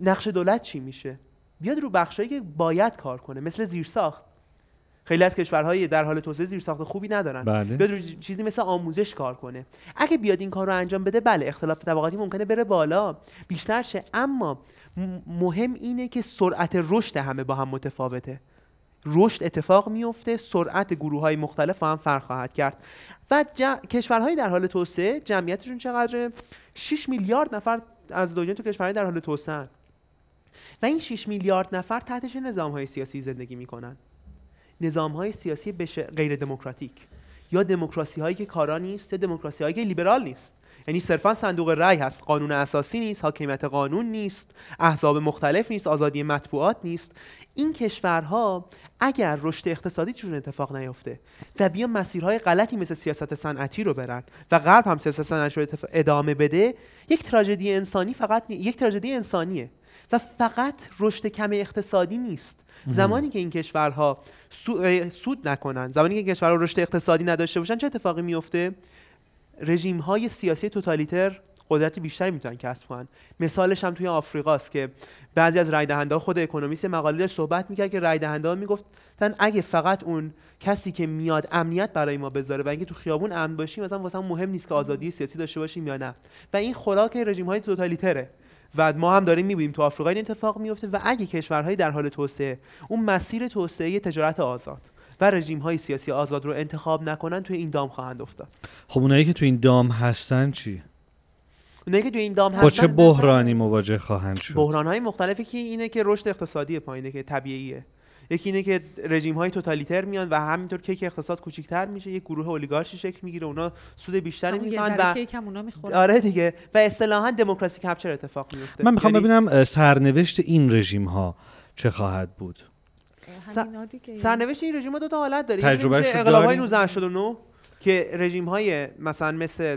نقش دولت چی میشه؟ بیاد رو بخشایی که باید کار کنه مثل زیرساخت. خیلی از کشورهای در حال توسعه زیرساخت خوبی ندارن. بله. بیاد رو چیزی مثل آموزش کار کنه. اگه بیاد این کار رو انجام بده بله اختلاف طبقاتی ممکنه بره بالا بیشتر شه. اما مهم اینه که سرعت رشد همه با هم متفاوته. رشد اتفاق میفته سرعت گروه های مختلف هم فرق خواهد کرد. و ج... کشورهای در حال توسعه جمعیتشون چقدره؟ 6 میلیارد نفر از دنیا تو کشورهای در حال توسعه و این 6 میلیارد نفر تحت چه نظام های سیاسی زندگی می‌کنن. نظام های سیاسی بش... غیر دموکراتیک. یا دموکراسی هایی که کارا نیست یا دموکراسی هایی که لیبرال نیست. یعنی صرفا صندوق رأی هست. قانون اساسی نیست حاکمیت قانون نیست احزاب مختلف نیست آزادی مطبوعات نیست. این کشورها اگر رشد اقتصادیشون اتفاق نیفته و بیا مسیرهای غلطی مثل سیاست صنعتی رو برن و غرب هم سیاست صنعتی رو ادامه بده یک تراژدی انسانی فقط نی... یک تراژدی انسانیه و فقط رشد کم اقتصادی نیست. زمانی که این کشورها سو- سود نکنن زمانی که این کشورها رشد اقتصادی نداشته باشن چه اتفاقی میفته؟ رژیم های سیاسی توتالیتر قدرت بیشتری می‌تونن کسب کنن. مثالش هم توی آفریقاست که بعضی از رای دهنده خود اکونومیست مقاله داشت صحبت می‌کرد که رای دهنده می‌گفتن اگه فقط اون کسی که میاد امنیت برای ما بذاره و اینکه تو خیابون امن باشیم مثلا واسه مهم نیست که آزادی سیاسی داشته باشیم یا نه. و این خوراک رژیم های توتالیتره. و ما هم داریم می‌بینیم تو آفریقا این اتفاق میفته و اگه کشورهای در حال توسعه اون مسیر توسعه تجارت آزاد و رژیم های سیاسی آزاد رو انتخاب نکنن توی این دام خواهند افتاد. خب اونایی که تو این دام هستن چی؟ اونایی که توی این دام با چه هستن بحرانی مواجه خواهند شد؟ بحران های مختلفی که اینه که رشد اقتصادی پایینه که طبیعیه. یکی اینه که رژیم های توتالیتر میان و همینطور که اقتصاد کوچیک‌تر میشه یک گروه اولیگارشی شکل می‌گیره اونا سود بیشتری می‌کنن ذره و کیک هم اونا می‌خورن. آره دیگه. و اصطلاحا دموکراسی کپچر اتفاق میفته من می‌خوام یعنی ببینم سرنوشت این رژیم ها چه خواهد بود؟ همینا دیگه. سرنوشت این رژیم ها دو تا حالت داره. تجربهش رو انقلاب های داریم؟ 1989 که رژیم های مثلا مثل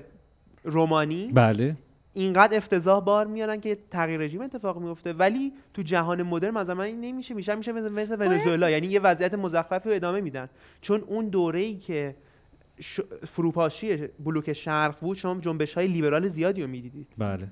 رومانی بله. اینقدر افتضاح بار میارن که تغییر رژیم اتفاق میفته. ولی تو جهان مدرن مثلا این نمیشه میشه میشه مثل, مثل ونزوئلا. یعنی یه وضعیت مزخرفی رو ادامه میدن. چون اون دوره ای که. فروپاشی بلوک شرق بود شما جنبش های لیبرال زیادی رو می‌دیدید. بله.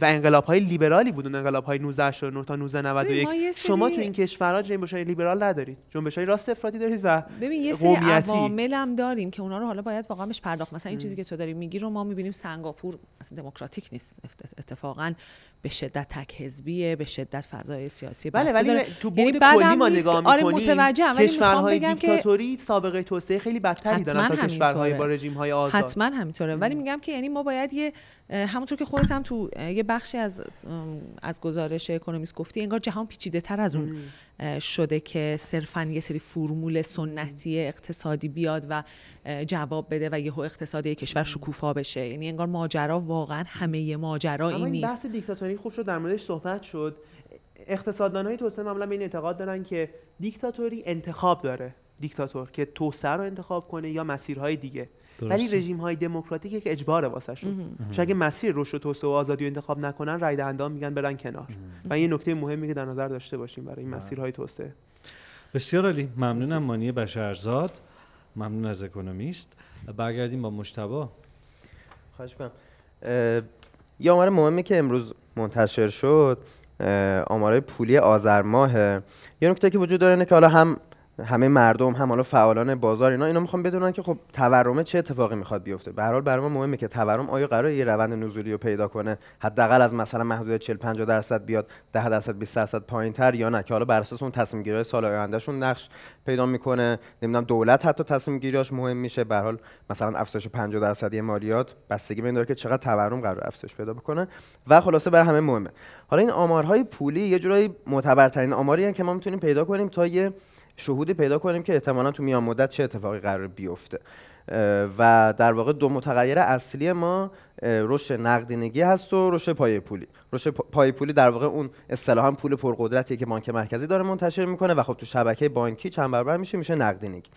و انقلاب های لیبرالی بود اون انقلاب های 1989 تا 1991 ببین، ما یه سری- شما تو این کشورها جنبش های لیبرال ندارید. جنبش های راست افراطی دارید و ببین یه سری. عوامل هم داریم که اونا رو حالا باید واقعا بهش پرداخت. مثلا این چیزی که تو داری میگی رو ما می‌بینیم سنگاپور دموکراتیک نیست. ات- اتفاقا به شدت تک حزبیه به شدت فضای سیاسی بله ولی داره. تو یعنی بود بعدم کلی ما نگاه که- آره می‌کنیم متوجهم کشورهای بگم که دیکتاتوری سابقه توسعه خیلی بدتری دارن تا کشورهای. با رژیم های آزاد. حتما همینطوره. ولی میگم که یعنی ما باید یه همونطور که خودت هم تو یه بخشی از از گزارش اکونومیست گفتی انگار جهان پیچیده تر از اون. شده که صرفا یه سری فرمول سنتی اقتصادی بیاد و جواب بده و یهو اقتصاد یک کشور شکوفا بشه. یعنی انگار ماجرا واقعا همه ماجرا این نیست. بحث دیکتاتوری خوب شد در موردش صحبت شد. اقتصاددان های توسعه معمولا به این اعتقاد دارن که دیکتاتوری انتخاب داره. دیکتاتور که توسعه رو انتخاب کنه یا مسیرهای دیگه. ولی درسته. رژیم های دموکراتیک یک اجباره واسه شون. چون اگه مسیر رشد و توسعه و آزادی رو انتخاب نکنن رای دهندگان میگن برن کنار. و این یه نکته مهمی که در نظر داشته باشیم برای این مسیرهای توسعه. بسیار عالی. ممنونم مانی بشرزاد ممنون از اکونومیست. برگردیم با مشتبا. خواهش. اه، یه آمار مهمی که امروز منتشر شد آمارای پولی آذر ماهه. یه نکته که وجود داره اینه که حالا هم همه مردم هم حالا فعالان بازار اینا اینا می‌خوان بدونن که خب تورم چه اتفاقی می‌خواد بیفته. به هر حال برای ما مهمه که تورم آیا قراره یه روند نزولی رو پیدا کنه؟ حداقل از مثلا محدود 40 50 درصد بیاد 10 درصد 20 درصد پایینتر یا نه؟ که حالا بر اساس اون تصمیم گیری سال آیندهشون نقش پیدا می‌کنه. نمی‌دونم دولت حتی تصمیم گیریاش مهم میشه. به حال مثلا افزایش 50 درصدی مالیات بستگی به این داره که چقدر تورم قرار افزایش پیدا بکنه. و خلاصه برای همه مهمه. حالا این آمارهای پولی یه جورایی معتبرترین آماری که ما می‌تونیم پیدا کنیم تا یه شهودی پیدا کنیم که احتمالا تو میان مدت چه اتفاقی قرار بیفته. و در واقع دو متغیر اصلی ما رشد نقدینگی هست و رشد پایه پولی. رشد پا- پایه پولی در واقع اون اصطلاحا پول پرقدرتیه که بانک مرکزی داره منتشر می‌کنه و خب تو شبکه بانکی چند برابر میشه؟ میشه نقدینگی.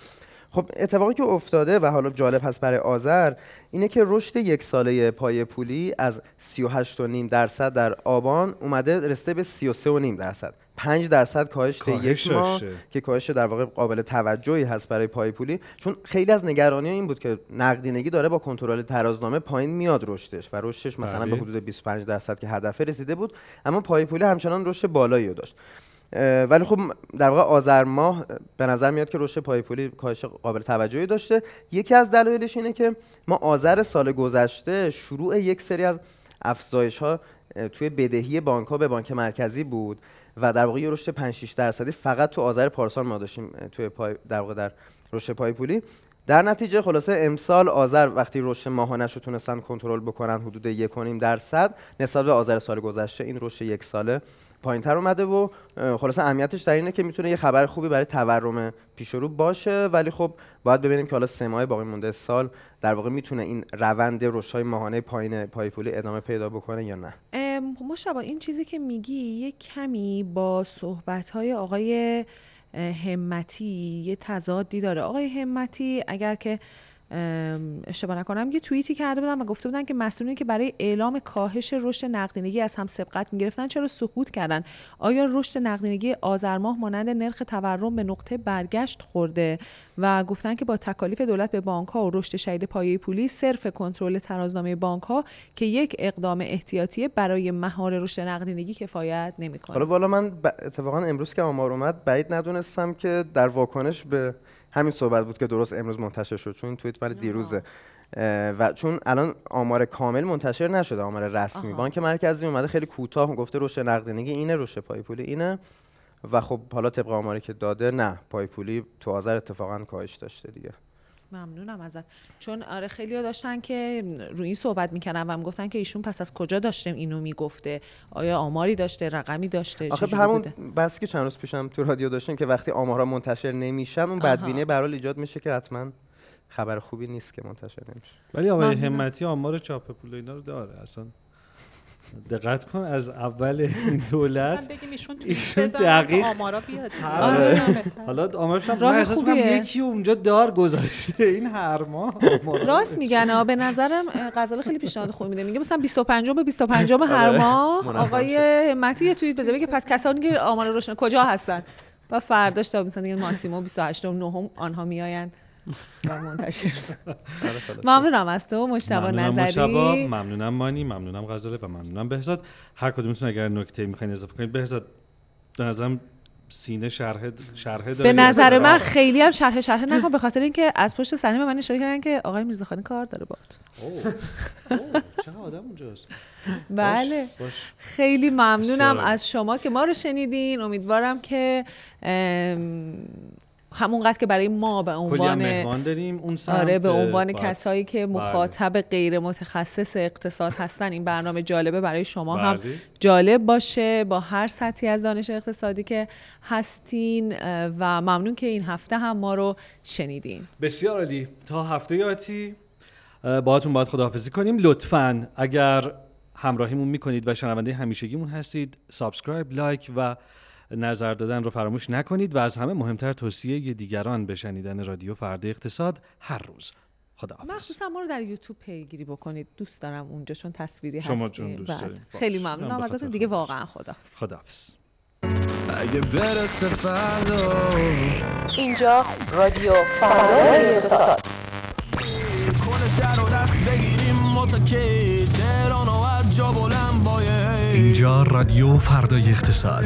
خب اتفاقی که افتاده و حالا جالب هست برای آذر اینه که رشد یک ساله پایه پولی از 38.5 درصد در آبان اومده رسیده به 33.5 درصد 5 درصد کاهش طی کاهش یک ماه. که کاهش در واقع قابل توجهی هست برای پای پولی چون خیلی از نگرانی این بود که نقدینگی داره با کنترل ترازنامه پایین میاد رشدش و رشدش مثلا بله. به حدود 25 درصد که هدف رسیده بود اما پای پولی همچنان رشد بالایی رو داشت ولی خب در واقع آذر ماه اه، به نظر میاد که رشد پایپولی کاهش قابل توجهی داشته. یکی از دلایلش اینه که ما آذر سال گذشته شروع یک سری از افزایش ها توی بدهی بانک ها به بانک مرکزی بود و در واقع یه رشد 5 6 درصدی فقط تو آذر پارسال ما داشتیم توی پای در واقع در رشد پایپولی. در نتیجه خلاصه امسال آذر وقتی رشد ماهانش رو تونستن کنترل بکنن حدود یک و نیم درصد نسبت به آذر سال گذشته این رشد یک ساله پایینتر اومده و اه، خلاصه اهمیتش در اینه که می‌تونه یه خبر خوبی برای تورم پیش رو باشه. ولی خب باید ببینیم که حالا سه ماه باقی مونده سال در واقع می‌تونه این روند رشدهای ماهانه پایین پایپولی ادامه پیدا بکنه یا نه؟ مشابه این چیزی که میگی یه کمی با صحبت آقای همتی یه تضادی داره. آقای همتی اگر که اشتباه نکنم یه توییتی کرده بودن و گفته بودن که مسئولینی که برای اعلام کاهش رشد نقدینگی از هم سبقت می‌گرفتن چرا سکوت کردن؟ آیا رشد نقدینگی آذر ماه مانند نرخ تورم به نقطه برگشت خورده؟ و گفتن که با تکالیف دولت به بانک ها و رشد شدید پایه پولی صرف کنترل ترازنامه بانک ها که یک اقدام احتیاطی برای مهار رشد نقدینگی کفایت نمی‌کنه. حالا والا من ب... اتفاقا امروز که آمار اومد بعید ندونستم که در واکنش به همین صحبت بود که درست امروز منتشر شد چون این توییت مال دیروزه. و چون الان آمار کامل منتشر نشده آمار رسمی. آها. بانک مرکزی اومده خیلی کوتاه گفته رشد نقدینگی اینه رشد پایپولی اینه. و خب حالا طبق آماری که داده نه پایپولی تو آذر اتفاقا کاهش داشته دیگه. ممنونم ازت چون آره خیلی داشتن که روی این صحبت می‌کردن و می‌گفتن که ایشون پس از کجا داشته اینو می‌گفته آیا آماری داشته رقمی داشته آخه به همون؟ بحثی که چند روز پیشم تو رادیو داشتیم که وقتی آمارها منتشر نمیشن اون آها. بدبینی به هر حال ایجاد میشه که حتما خبر خوبی نیست که منتشر نمیشه ولی آقای. همتی آمار چاپ پول و اینا رو داره اصلا دقت کن از اول این دولت مثلا بگیم ایشون دقیق- آمارا بیاد. آره. آره. حالا آمارش هم من احساس. یکی اونجا دار گذاشته. این هر ماه راست میگن به نظرم غزاله خیلی پیشنهاد خوب میده. میگه مثلا 25 به 25 هر ماه آقای همتی یه توییت بزنه که پس کسانی که آمار روشن کجا هستن؟ و فرداش تا مثلا دیگه ماکسیموم 28 و 9 آنها میآیند. و منتشر. ممنونم از تو مشتبه نظری. ممنونم مانی ممنونم غزاله و ممنونم بهزاد. هر کدومتون اگر نکته می‌خواین اضافه کنید بهزاد به نظرم سینه شرح شرح به نظر من خیلی هم شرح شرح نکن. به خاطر اینکه از پشت صحنه به من اشاره کردن که آقای میرزاخانی کار داره باد. چه آدم اونجاست. بله. خیلی ممنونم. از شما که ما رو شنیدین. امیدوارم که همونقدر که برای ما به عنوان مهمان داریم اون سمت آره به عنوان باید- کسایی که مخاطب غیر متخصص اقتصاد هستن این برنامه جالبه برای شما هم بله. جالب باشه با هر سطحی از دانش اقتصادی که هستین و ممنون که این هفته هم ما رو شنیدین. بسیار عالی. تا هفته آتی اه، باهاتون باید خداحافظی کنیم. لطفا اگر همراهیمون می‌کنید و شنونده همیشگیمون هستید subscribe like و نظر دادن رو فراموش نکنید و از همه مهمتر توصیه دیگران به شنیدن رادیو فردا اقتصاد هر روز. خداحافظ. مخصوصا ما رو در یوتیوب پیگیری بکنید. دوست دارم اونجا چون تصویری شما هستیم. چون دوست بله. خیلی من ممنونم ازتون دیگه. واقعا خدا خداحافظ. اگه برسه فردا. اینجا رادیو فردا اقتصاد. اینجا رادیو فردای اقتصاد.